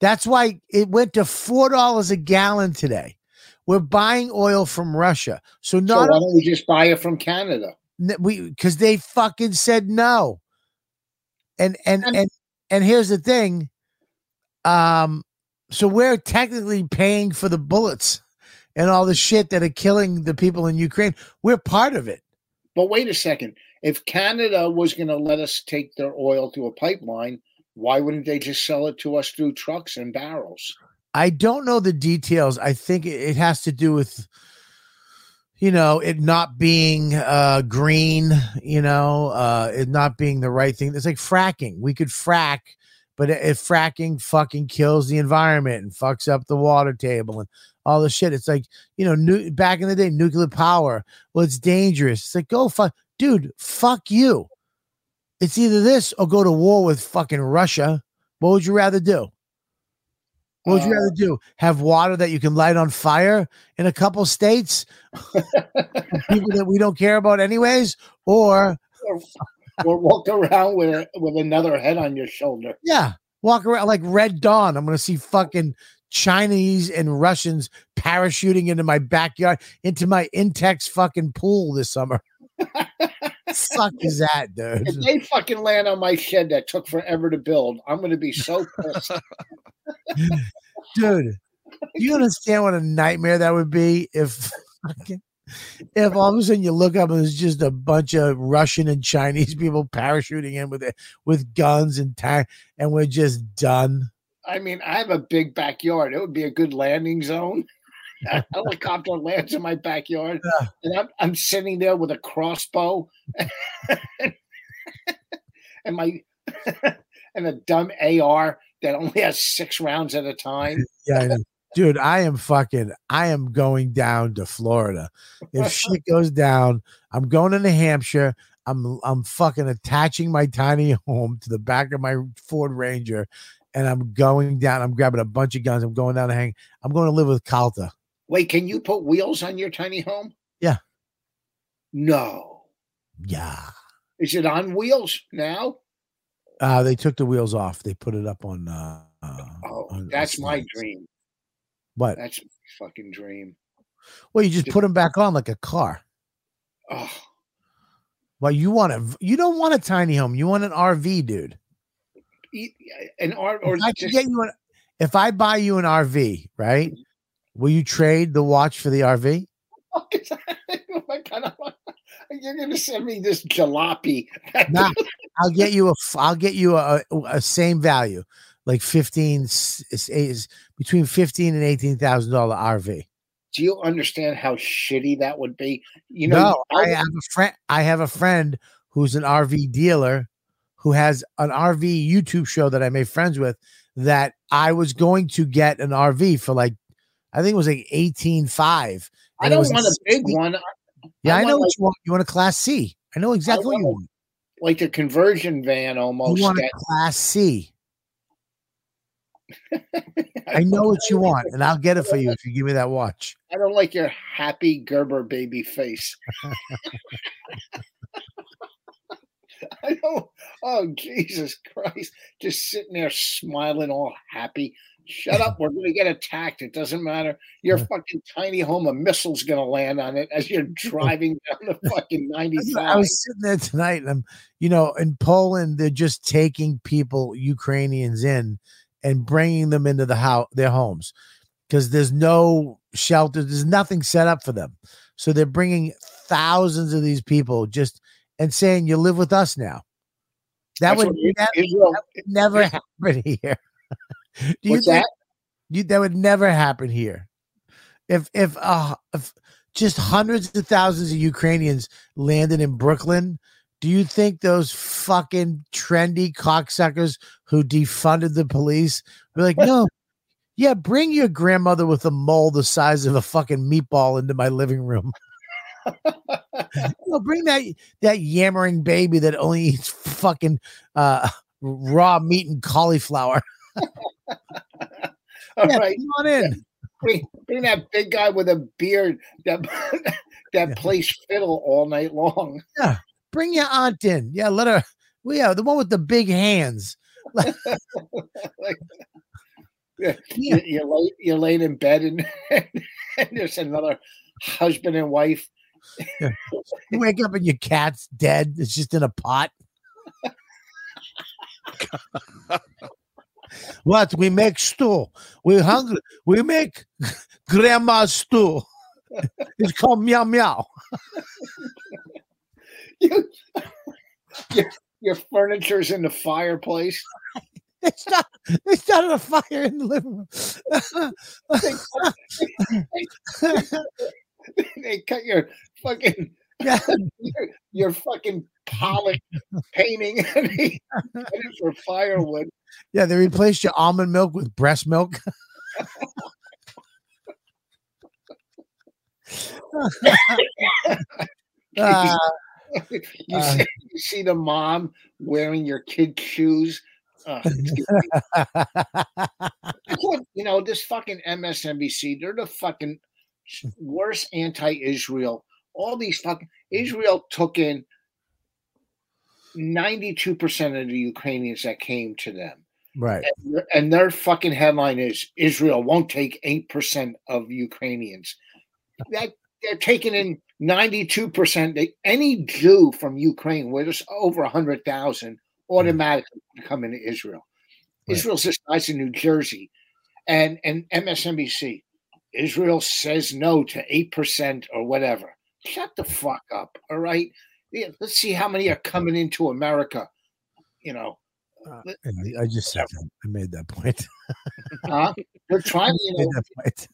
That's why it went to four dollars a gallon today. We're buying oil from Russia. So not So why don't we just buy it from Canada? we because they fucking said no. And and And- and and here's the thing. Um, so we're technically paying for the bullets and all the shit that are killing the people in Ukraine. We're part of it. But wait a second. If Canada was going to let us take their oil through a pipeline, why wouldn't they just sell it to us through trucks and barrels? I don't know the details. I think it- has to do with, you know, it not being uh, green, you know, uh, it not being the right thing. It's like fracking. We could frack, but if fracking fucking kills the environment and fucks up the water table and all the shit, it's like, you know, nu- back in the day, nuclear power. Well, it's dangerous. It's like, go fuck, dude, fuck you. It's either this or go to war with fucking Russia. What would you rather do? What would you Uh, rather do? Have water that you can light on fire in a couple states? (laughs) People that we don't care about, anyways? Or, (laughs) or walk around with a, with another head on your shoulder. yeah, walk around like Red Dawn. I'm going to see fucking Chinese and Russians parachuting into my backyard, into my Intex fucking pool this summer. (laughs) Fuck is that, dude? If they fucking land on my shed that took forever to build, I'm going to be so pissed. (laughs) Dude, do you understand what a nightmare that would be if if all of a sudden you look up and there's just a bunch of Russian and Chinese people parachuting in with it with guns and tank, and we're just done. I mean, I have a big backyard. It would be a good landing zone. A helicopter lands in my backyard, Yeah. and I'm, I'm sitting there with a crossbow (laughs) and my (laughs) and a dumb AR that only has six rounds at a time. (laughs) Yeah, dude, I am fucking. I am going down to Florida. If shit goes down, I'm going to New Hampshire. I'm I'm fucking attaching my tiny home to the back of my Ford Ranger, and I'm going down. I'm grabbing a bunch of guns. I'm going down to hang. I'm going to live with Calta. Wait, can you put wheels on your tiny home? Yeah. No. Yeah. Is it on wheels now? Uh, they took the wheels off. They put it up on. Uh, Oh, on- that's on my dream. What? That's my fucking dream. Well, you just put them back on like a car. Oh, Well, you want a. You don't want a tiny home. You want an RV, dude. an or if I just, get you an, if I buy you an RV, right? Will you trade the watch for the RV? oh my God, I'm- you're gonna send me this jalopy. Nah, (laughs) I'll get you a. I'll get you a, a same value, like fifteen, is between fifteen and eighteen thousand dollar RV. Do you understand how shitty that would be? You know, no, I have a friend. I have a friend who's an RV dealer who has an RV YouTube show that I made friends with. That I was going to get an RV for like, I think it was like eighteen five. I don't want a big one. Yeah, I, I know what like- you want. You want a Class C. I know exactly what you want like a conversion van almost. You want a Class C. (laughs) I know what you want, and I'll get it for you (laughs) if you give me that watch. I don't like your happy Gerber baby face. (laughs) I don't. Oh Jesus Christ! Just sitting there smiling, all happy. Shut up! We're going to get attacked. It doesn't matter. Your fucking tiny home, a missile's going to land on it as you're (laughs) driving down the fucking I ninety-five. was sitting there tonight, and I'm, you know, in Poland, they're just taking people, Ukrainians, in and bringing them into the house, their homes, because there's no shelter, there's nothing set up for them. So they're bringing thousands of these people just and saying, "You live with us now." That That's would I- Israel- that would never happen (laughs) here. Do you What's think that? you, that would never happen here? If if uh if just hundreds of thousands of Ukrainians landed in Brooklyn, do you think those fucking trendy cocksuckers who defunded the police were like, (laughs) no, yeah, bring your grandmother with a mole the size of a fucking meatball into my living room. (laughs) no, bring that that yammering baby that only eats fucking uh raw meat and cauliflower. (laughs) All Yeah, right. come on in. Bring, bring that big guy with a beard that (laughs) that plays fiddle all night long. Yeah, bring your aunt in. Yeah, let her. Well, yeah, the one with the big hands. (laughs) like, yeah, you, you're late, you're laying in bed and, (laughs) and there's another husband and wife. You wake up and your cat's dead. It's just in a pot. What? We make stew. We hungry. We make (laughs) grandma's stew. (laughs) It's called meow meow. (laughs) You, your, your furniture's in the fireplace. They start. They started a fire in the living room. they cut your fucking Yeah. your, your fucking Pollock painting (laughs) it for firewood. yeah, they replaced your almond milk with breast milk. (laughs) (laughs) Ah, you, Uh. see, you see the mom wearing your kid shoes. Uh, you know, this fucking MSNBC, they're the fucking worst anti-Israel. All these fucking mm-hmm. Israel took in 92% of the Ukrainians that came to them. right. And their- And their fucking headline is Israel won't take 8% of Ukrainians. That they're taking in 92%. They, any Jew from Ukraine, where there's over 100,000, automatically mm-hmm. come into Israel. Right. Israel's the size of New Jersey. And and MSNBC, Israel says no to 8% or whatever. Shut the fuck up. All right. Yeah, let's see how many are coming into America. You know, uh, And I just said that. I made that point. (laughs) huh? they're trying, you (laughs) Made know, that point.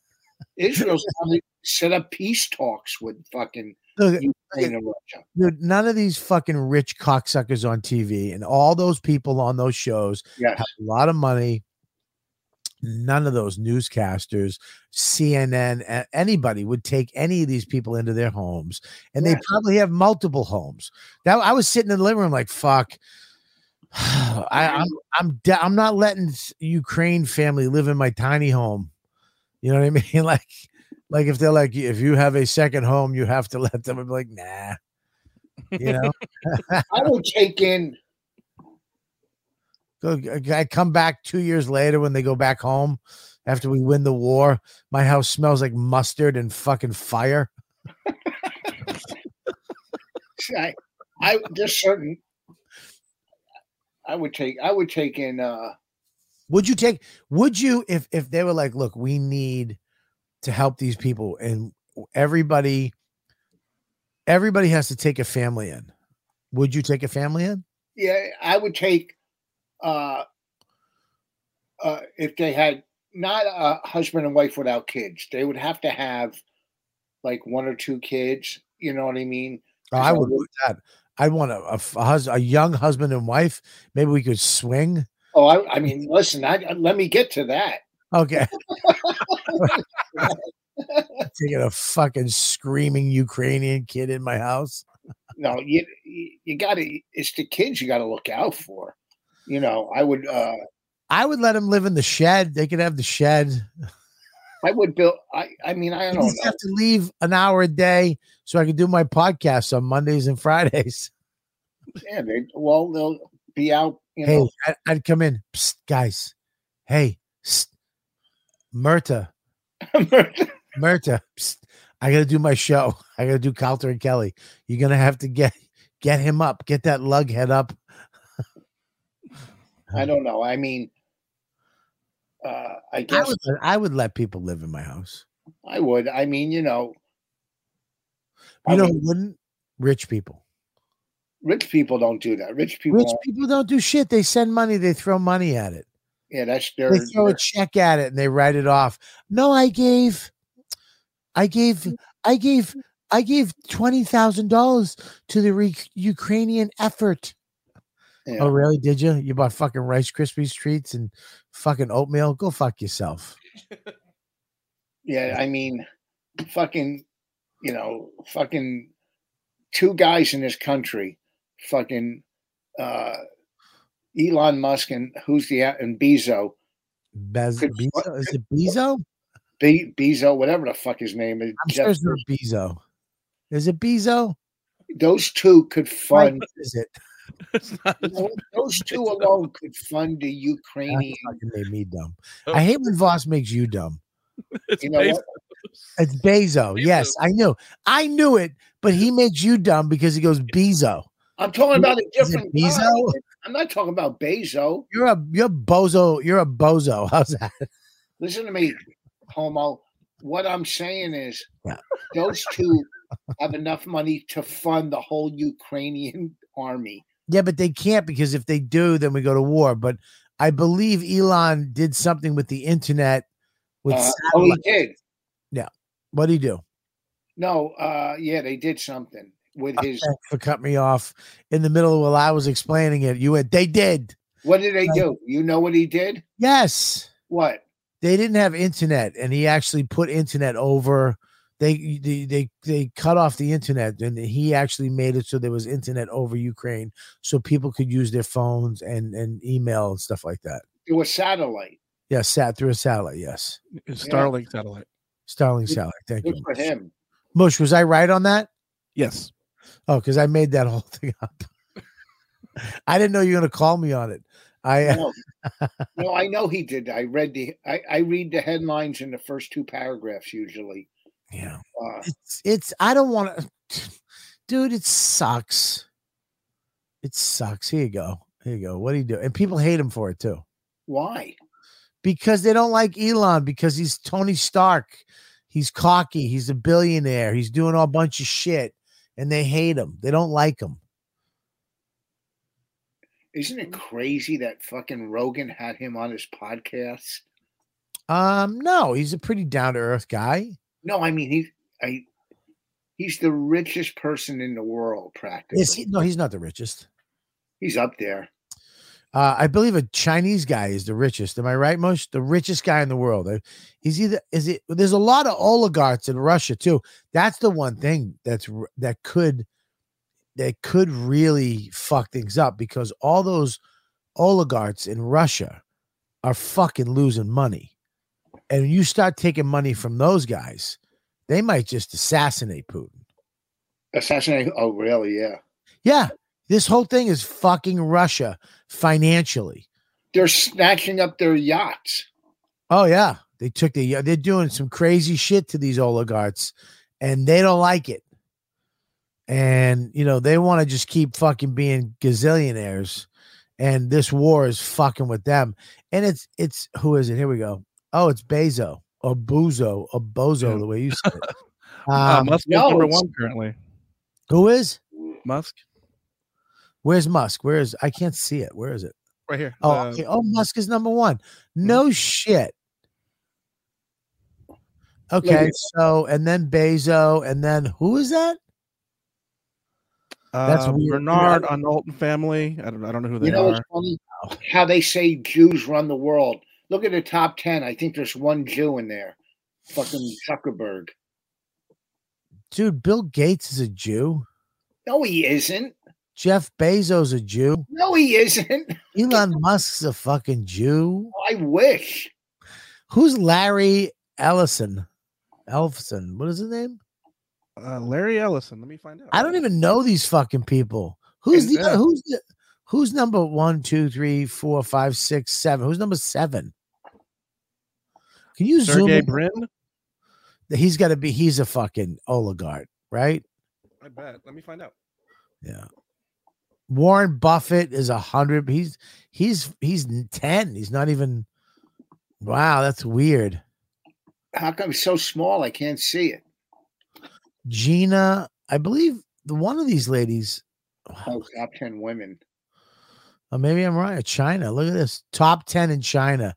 Israel's trying to set up peace talks with fucking Look, Russia. Dude, none of these fucking rich cocksuckers on TV and all those people on those shows Yes. have a lot of money. None of those newscasters, CNN, anybody would take any of these people into their homes, and they probably have multiple homes. That I was sitting in the living room like, "Fuck, (sighs) I, I'm I'm de- I'm not letting Ukraine family live in my tiny home." You know what I (laughs) mean? Like, like if they're like, if you have a second home, you have to (laughs) let them. I'm like, nah. You know, (laughs) I would take in I come back two years later when they go back home after we win the war. My house smells like mustard and fucking fire. I, I there's certain I would take I would take in uh Would you take? Would you if if they were like, look, we need to help these people, and everybody, everybody has to take a family in. Would you take a family in? yeah, I would take uh uh if they had not a husband and wife without kids, they would have to have like one or two kids, you know what I mean? Oh, I would do that. I'd want a, hus- a young husband and wife. Maybe we could swing. Oh, I, I mean, listen, I, let me get to that. Okay. (laughs) Taking a fucking screaming Ukrainian kid in my house. No, you you, you got to. It's the kids you got to look out for. You know, I would. uh I would let him live in the shed. They could have the shed. I would build. I I mean, I don't know. have to leave an hour a day so I can do my podcast on Mondays and Fridays. Yeah, they well they'll be out. You hey, know, I, I'd come in, Psst, guys. Hey, psst, Murta, (laughs) Murta. psst, I got to do my show. I got to do Calter and Kelly. You're gonna have to get get him up, get that lug head up. I don't know. I mean, uh I I guess would, I would let people live in my house. I would. I mean, you know, You I know, mean- wouldn't rich people. rich people don't do that. Rich people, Rich people don't do shit. They send money. They throw money at it. yeah, that's their. They throw a check at it and they write it off. No, I gave, I gave, I gave, I gave twenty thousand dollars to the re- Ukrainian effort. Yeah. Oh, really? Did you? You bought fucking Rice Krispies treats and fucking oatmeal? Go fuck yourself. Yeah, I mean, fucking, you know, fucking two guys in this country, fucking uh Elon Musk and who's the and Bezo, Bez- Could- Bezo? Is it Bezo? Be, Bezo, whatever the fuck his name is. I'm sure it's not Bezo. Is it Bezo? those two could fund what is it? It's not- those- (laughs) those two alone could fund the Ukrainian. fucking made me dumb. Oh. I hate when Voss makes you dumb. (laughs) it's You know based- what? (laughs) It's Bezo. Yes, I knew. I knew it, but he makes you dumb because he goes Bezo. I'm talking about a Is it different guy. Bezo? I'm not talking about Bezo. You're a you're bozo. You're a bozo. How's that? Listen to me, homo. What I'm saying is, Yeah. those two have enough money to fund the whole Ukrainian army. Yeah, but they can't because if they do, then we go to war. But I believe Elon did something with the internet. With Uh, oh, he did. what do he do? No, uh, yeah, they did something with his. Thanks for cut me off in the middle while I was explaining it. You went. They did. What did they do? You know what he did? Yes, What? they didn't have internet, and he actually put internet over. They they they they cut off the internet, and he actually made it so there was internet over Ukraine, so people could use their phones and and email and stuff like that. It was satellite. Yeah, sat through a satellite. Yes, it's Starlink satellite. Starlink satellite. Thank Good you. for him. Mush, was I right on that? Yes. Oh, because I made that (laughs) whole thing up. I didn't know you were going to call me on it. I No, (laughs) no, I know he did. I read the. I, I read the headlines in the first two paragraphs usually. Yeah. Uh, It's it's. I don't want to, (sighs) dude. It sucks. It sucks. Here you go. Here you go. What do you do? And people hate him for it too why? because they don't like Elon because he's Tony Stark. He's cocky. He's a billionaire. He's doing all bunch of shit, and they hate him. They don't like him. Isn't it crazy that fucking Rogan had him on his podcast? Um, no, he's a pretty down to earth guy. No, I mean he, I, he's the richest person in the world, practically. He? No, he's not the richest. He's up there. Uh, I believe a Chinese guy is the richest. Am I right, Most The richest guy in the world. Uh, He's either is it? There's a lot of oligarchs in Russia too. That's the one thing that's that could that could really fuck things up because all those oligarchs in Russia are fucking losing money, and you start taking money from those guys, they might just assassinate Putin. Assassinate. Oh, really? Yeah. Yeah, this whole thing is fucking Russia financially. They're snatching up their yachts. Oh yeah, they took the they're doing some crazy shit to these oligarchs, and they don't like it. And you know they want to just keep fucking being gazillionaires, and this war is fucking with them. And it's it's who is it? Here we go. Oh, it's Bezo or Buzo or Bozo, Yeah. the way you said it. (laughs) Uh, Um, Musk is no, number one currently. who is? Musk, Where's Musk? Where is? I can't see it. Where is it? right here. Oh, Uh, okay. oh, Musk is number one. No shit. Okay, at- so and then Bezo, and then who is that? That's uh, weird. Bernard on Knowlton family. I don't. I don't know who they You know what's are. funny? How they say Jews run the world. Look at the top ten. I think there's one Jew in there. Fucking Zuckerberg. Dude, Bill Gates is a Jew. No, he isn't. Jeff Bezos a Jew. No, he isn't. (laughs) Elon Musk's a fucking Jew. I wish. Who's Larry Ellison? Elfson. What is his name? Uh, Larry Ellison. Let me find out. I don't even know these fucking people. Who's And, the uh, who's the who's number one, two, three, four, five, six, seven? Who's number seven? Can you zoom Sergey in? Brin. He's got to be. He's a fucking oligarch, right? I bet. Let me find out. Yeah. Warren Buffett is a hundred. He's he's he's ten. He's not even. Wow, that's weird. How come it's so small? I can't see it. Gina, I believe the one of these ladies. Oh, top ten women. Oh, maybe I'm right. China. Look at this. Top 10 in China.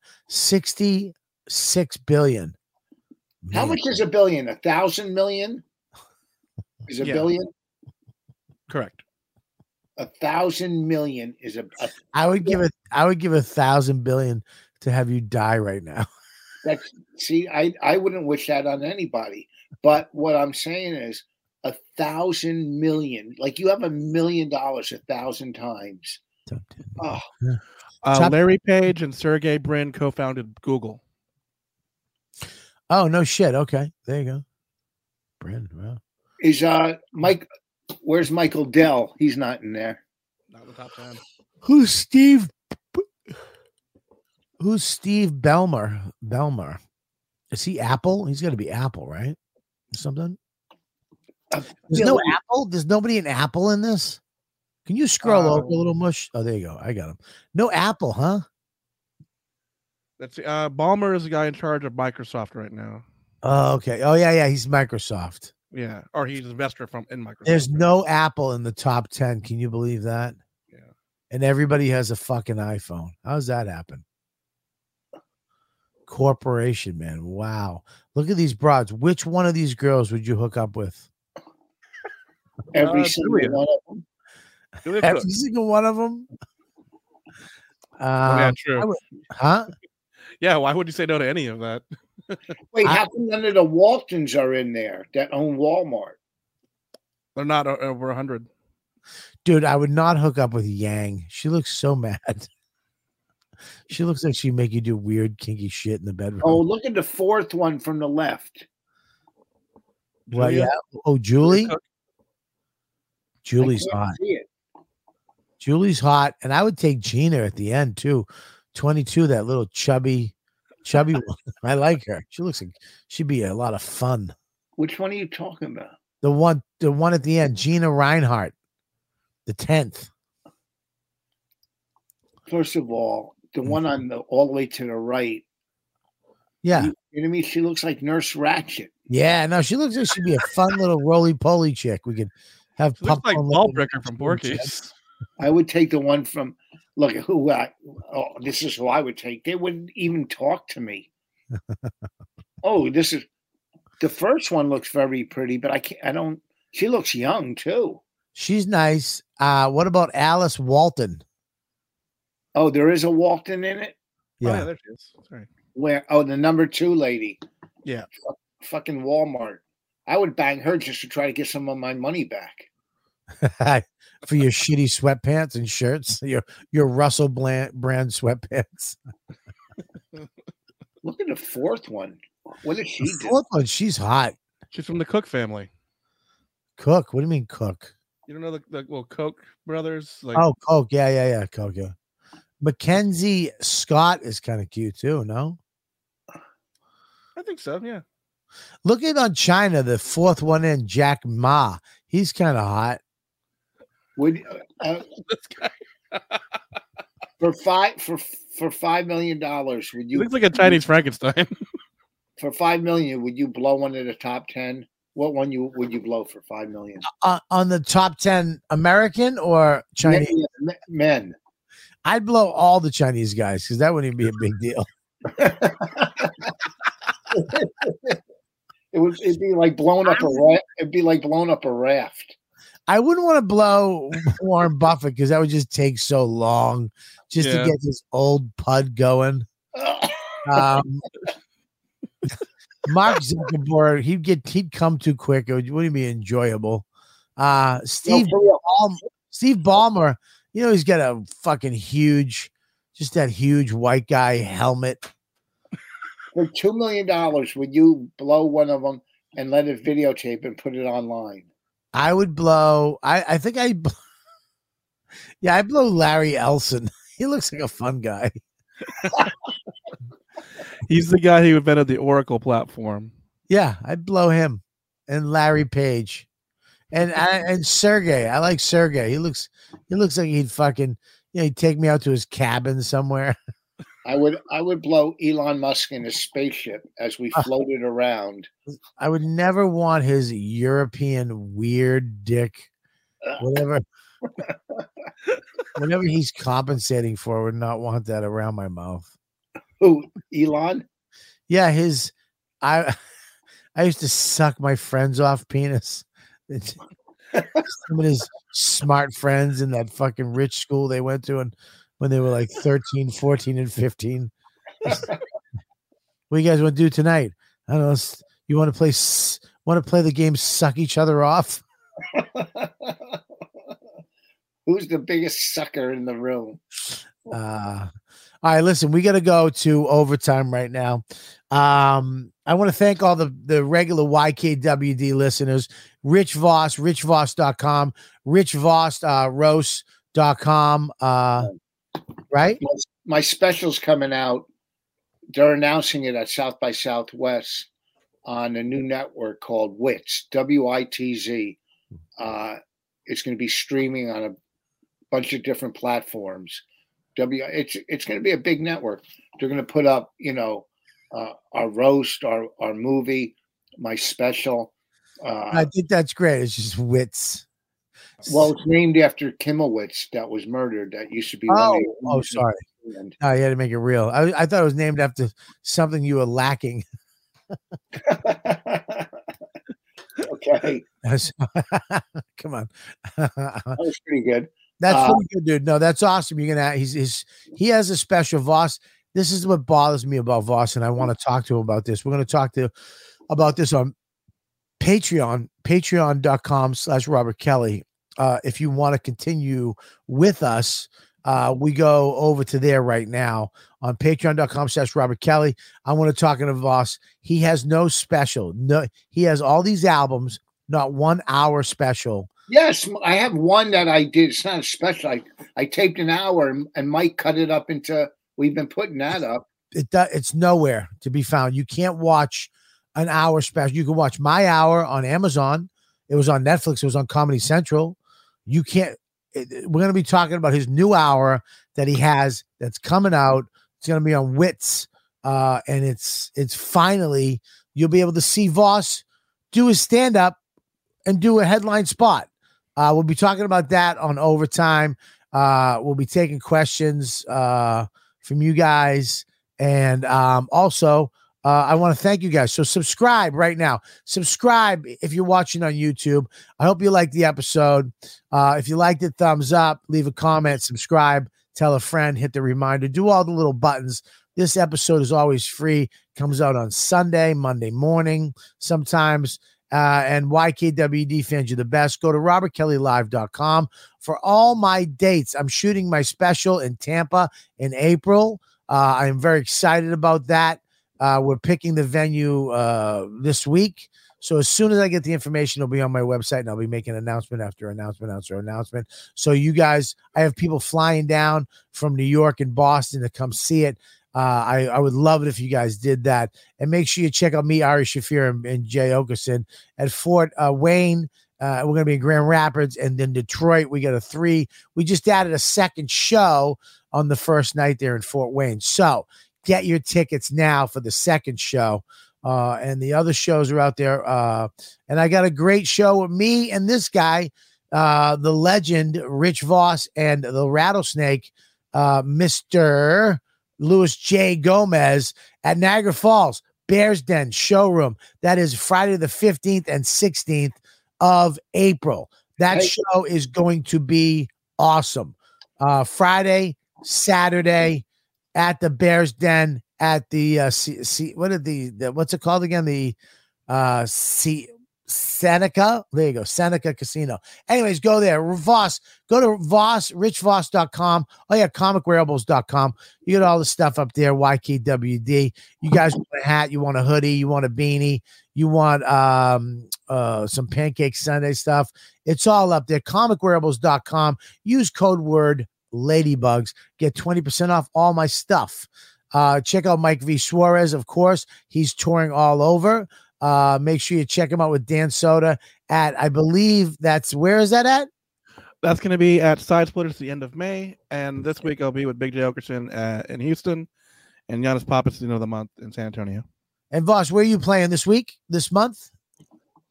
66 billion. How much is a billion? A thousand million? Is a Yeah. billion? Correct. A thousand million is a, a I would give it I would give a thousand billion to have you die right now. (laughs) That's see, I I wouldn't wish that on anybody. But what I'm saying is a thousand million, like you have a million dollars a thousand times. Oh, Uh, Larry Page and Sergey Brin co-founded Google. Oh no shit. Okay. There you go. Brand. Wow. is uh Mike? Where's Michael Dell? He's not in there. Not the top ten. Who's Steve? Who's Steve Ballmer? Ballmer. Is he Apple? He's got to be Apple, right? Something. A There's no billion. Apple. There's nobody in Apple in this. Can you scroll over a Um, little mush? Oh, there you go. I got him. No Apple, huh? That's uh, Ballmer is the guy in charge of Microsoft right now. Oh, okay. Oh, yeah, yeah. He's Microsoft. Yeah, or he's an investor from in Microsoft. There's no Apple in the top 10. Can you believe that? Yeah. And everybody has a fucking iPhone. How does that happen? Corporation, man. Wow. Look at these broads. Which one of these girls would you hook up with? (laughs) Every Uh, single Julia. one of them. Julia Cook. Every single one of them? Oh, yeah, Um, true. Would- huh? Yeah, why would you say no to any of that? Wait, how come none of the Waltons are in there that own Walmart? They're not o- over hundred. Dude, I would not hook up with Yang. She looks so mad. (laughs) She looks like she'd make you do weird, kinky shit in the bedroom. Oh, look at the fourth one from the left. well, yeah. Oh, Julie. Cook. I Julie's can't hot. see it. Julie's hot, and I would take Gina at the end too. Twenty-two, that little chubby, chubby one. (laughs) I like her. She looks like she'd be a lot of fun. Which one are you talking about? The one, the one at the end, Gina Rinehart, the tenth. First of all, Mm. the one on the all the way to the right Yeah. You know what I mean? She looks like Nurse Ratched. Yeah, no, she looks like she'd be a fun little roly poly chick. We could have She looks like popcorn ball from Porky's. I would take the one from look at who I oh this is who I would take. They wouldn't even talk to me. (laughs) oh, this is the first one looks very pretty, but I can't I don't she looks young too. She's nice. Uh, what about Alice Walton? Oh, there is a Walton in it? Oh, yeah, Yeah. there she is. That's. Where oh the number two lady. Yeah. Fucking Walmart. I would bang her just to try to get some of my money back. (laughs) For your shitty sweatpants and shirts, (laughs) your your Russell Bland brand sweatpants. (laughs) Look at the fourth one. What does she The do? fourth one, she's hot. She's from the Cook family. Cook. What do you mean cook? You don't know the, the well Koch brothers? Like oh, Coke. Yeah, yeah, yeah. Coke. Yeah. Mackenzie Scott is kind of cute too. No, I think so. Yeah. Looking on China, the fourth one in Jack Ma. He's kind of hot. Would (laughs) uh, This guy. for five for for five million dollars would He you looks like a Chinese Frankenstein. (laughs) for five million would you blow one of the top ten? What one you would you blow for five million? Uh, on the top ten American or Chinese? Men, men. I'd blow all the Chinese guys because that wouldn't even be a big deal. (laughs) It would it'd be like blowing up a raft. It'd be like blowing up a raft. I wouldn't want to blow Warren Buffett because that would just take so long just Yeah. to get this old pud going. Um, (laughs) Mark Zuckerberg, he'd get he'd come too quick. It would- wouldn't be enjoyable. Uh, Steve for real. Ballmer, Steve Ballmer, you know he's got a fucking huge, just that huge white guy helmet. For two million dollars, would you blow one of them and let it videotape and put it online? I would blow. I I think I. (laughs) Yeah, I blow Larry Elson. (laughs) He looks like a fun guy. (laughs) He's the guy who invented the Oracle platform. Yeah, I'd blow him and Larry Page. And I, and Sergey. I like Sergey. He looks he looks like he'd fucking you know, he'd take me out to his cabin somewhere. I would I would blow Elon Musk in his spaceship as we (laughs) floated around. I would never want his European weird dick, uh, whatever (laughs) whatever he's compensating for, would not want that around my mouth. Who Elon? Yeah, his I (laughs) I used to suck my friends off penis. Some of his smart friends in that fucking rich school they went to and when they were like 13, 14, and 15. what you guys want to do tonight? I don't know. You want to play want to play the game suck each other off? (laughs) Who's the biggest sucker in the room? Uh, all right, listen, we got to go to overtime right now. Um, I want to thank all the, the regular YKWD listeners, Rich Voss, richvoss.com, richvoss, uh, roast.com, uh, right? My, my special's coming out. They're announcing it at South by Southwest on a new network called WITZ, W I T Z. Uh, it's going to be streaming on a bunch of different platforms. W, it's it's going to be a big network. They're going to put up, you know, uh, our roast, our our movie, my special. Uh, I think that's great. It's just wits. Well, it's named after Kimowitz that was murdered. That used to be. Oh, oh, sorry. And- Oh, you had to make it real. I, I thought it was named after something you were lacking. (laughs) okay, (laughs) (laughs) Come on. that was pretty good. That's Uh, pretty good, dude. No, that's awesome. You're gonna he's, he's he has a special Voss. This is what bothers me about Voss, and I want to talk to him about this. We're gonna talk to about this on Patreon, patreon.com slash Robert Kelly. Uh, if you want to continue with us, uh, we go over to there right now on patreon.com slash Robert Kelly. I want to talk to Voss. He has no special. No, he has all these albums, not one hour special. Yes, I have one that I did. It's not a special. I, I taped an hour and, and Mike cut it up into. We've been putting that up. it do, it's nowhere to be found. You can't watch an hour special. You can watch my hour on Amazon. It was on Netflix. It was on Comedy Central. You can't. we're going to be talking about his new hour that he has that's coming out. It's going to be on Wits uh, and it's it's finally you'll be able to see Voss do his stand up and do a headline spot. Uh, we'll be talking about that on overtime. Uh, we'll be taking questions uh, from you guys, and um, also uh, I want to thank you guys. So subscribe right now. Subscribe if you're watching on YouTube. I hope you liked the episode. Uh, if you liked it, thumbs up, leave a comment, subscribe, tell a friend, hit the reminder, do all the little buttons. This episode is always free. Comes out on Sunday, Monday morning, sometimes. Uh, and YKWD fans, you're the best. Go to robertkellylive.com for all my dates. I'm shooting my special in Tampa in April. Uh, I'm very excited about that. Uh, we're picking the venue uh, this week. So as soon as I get the information, it'll be on my website and I'll be making announcement after announcement after announcement. So you guys, I have people flying down from New York and Boston to come see it. Uh, I, I would love it if you guys did that. And make sure you check out me, Ari Shaffir, and, and Jay Oakerson at Fort uh, Wayne. Uh, we're going to be in Grand Rapids and then Detroit. We got a three. We just added a second show on the first night there in Fort Wayne. So get your tickets now for the second show. Uh, and the other shows are out there. Uh, and I got a great show with me and this guy, uh, the legend Rich Voss and the Rattlesnake, uh, Mr. Luis J. Gomez at Niagara Falls Bears Den showroom. That is Friday the 15th and 16th of April. That Hey. show is going to be awesome. Uh, Friday, Saturday at the Bears Den at the uh, C, C, what are the, the what's it called again? The uh, C, Seneca. There you go, Seneca Casino. Anyways, go there. Voss, go to Voss, richvoss.com. Oh, yeah, comicwearables.com. You get all the stuff up there, YKWD. You guys want a hat, you want a hoodie, you want a beanie, you want um uh some pancake Sunday stuff. It's all up there. Comicwearables.com. Use code word ladybugs. Get 20% off all my stuff. Uh, check out Mike V. Suarez, of course. He's touring all over. Uh, make sure you check him out with Dan Soder at, I believe that's where is that at? That's going to be at Side Splitters the end of May, and this week I'll be with Big Jay Oakerson uh, in Houston, and Yannis Pappas at the end of the month in San Antonio. And Voss, where are you playing this week, this month?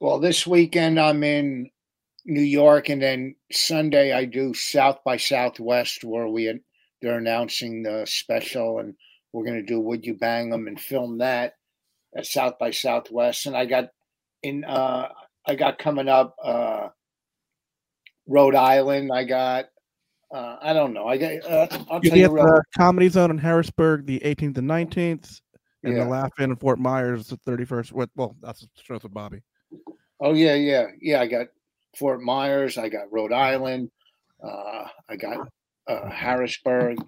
Well, this weekend I'm in New York, and then Sunday I do South by Southwest, where we they're announcing the special, and we're going to do Would You Bang Them and film that at South by Southwest. And I got in, uh, I got coming up uh, Rhode Island. I got, uh, I don't know. I got. Uh, I'll You'll tell be you the Comedy Zone in Harrisburg the 18th and 19th, and Yeah. the Laugh In in Fort Myers the 31st. With, well, that's the shows with Bobby. Oh yeah, yeah, yeah. I got Fort Myers. I got Rhode Island. Uh, I got uh, Harrisburg.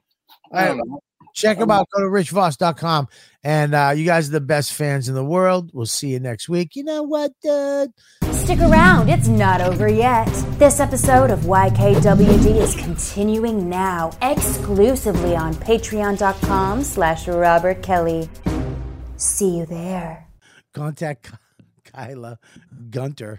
I don't know. Check them out. Go to richvoss.com. And uh, you guys are the best fans in the world. We'll see you next week. You know what, dude? Stick around, it's not over yet. This episode of YKWD is continuing now, exclusively on patreon.com slash Robert Kelly. See you there. Contact Kyla Gunter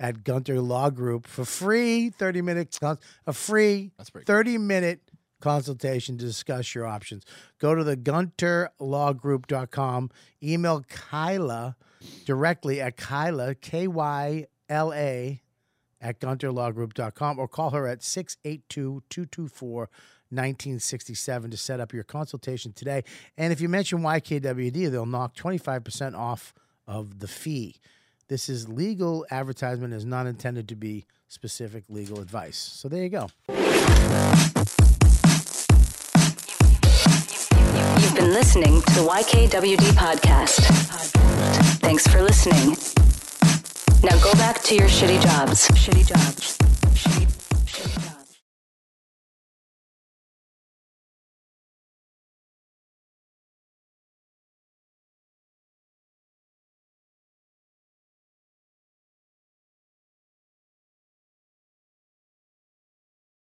at Gunter Law Group for free 30 minute cons- a free 30 minute consultation to discuss your options. Go to the gunterlawgroup.com, email Kyla directly at Kyla K Y L A at gunterlawgroup.com or call her at 682-224-1967 to set up your consultation today. And if you mention YKWD, they'll knock 25% off of the fee. This is legal advertisement is not intended to be specific legal advice. So there you go. You've been listening to the YKWD podcast. Thanks for listening. Now go back to your shitty jobs. Shitty jobs. Shitty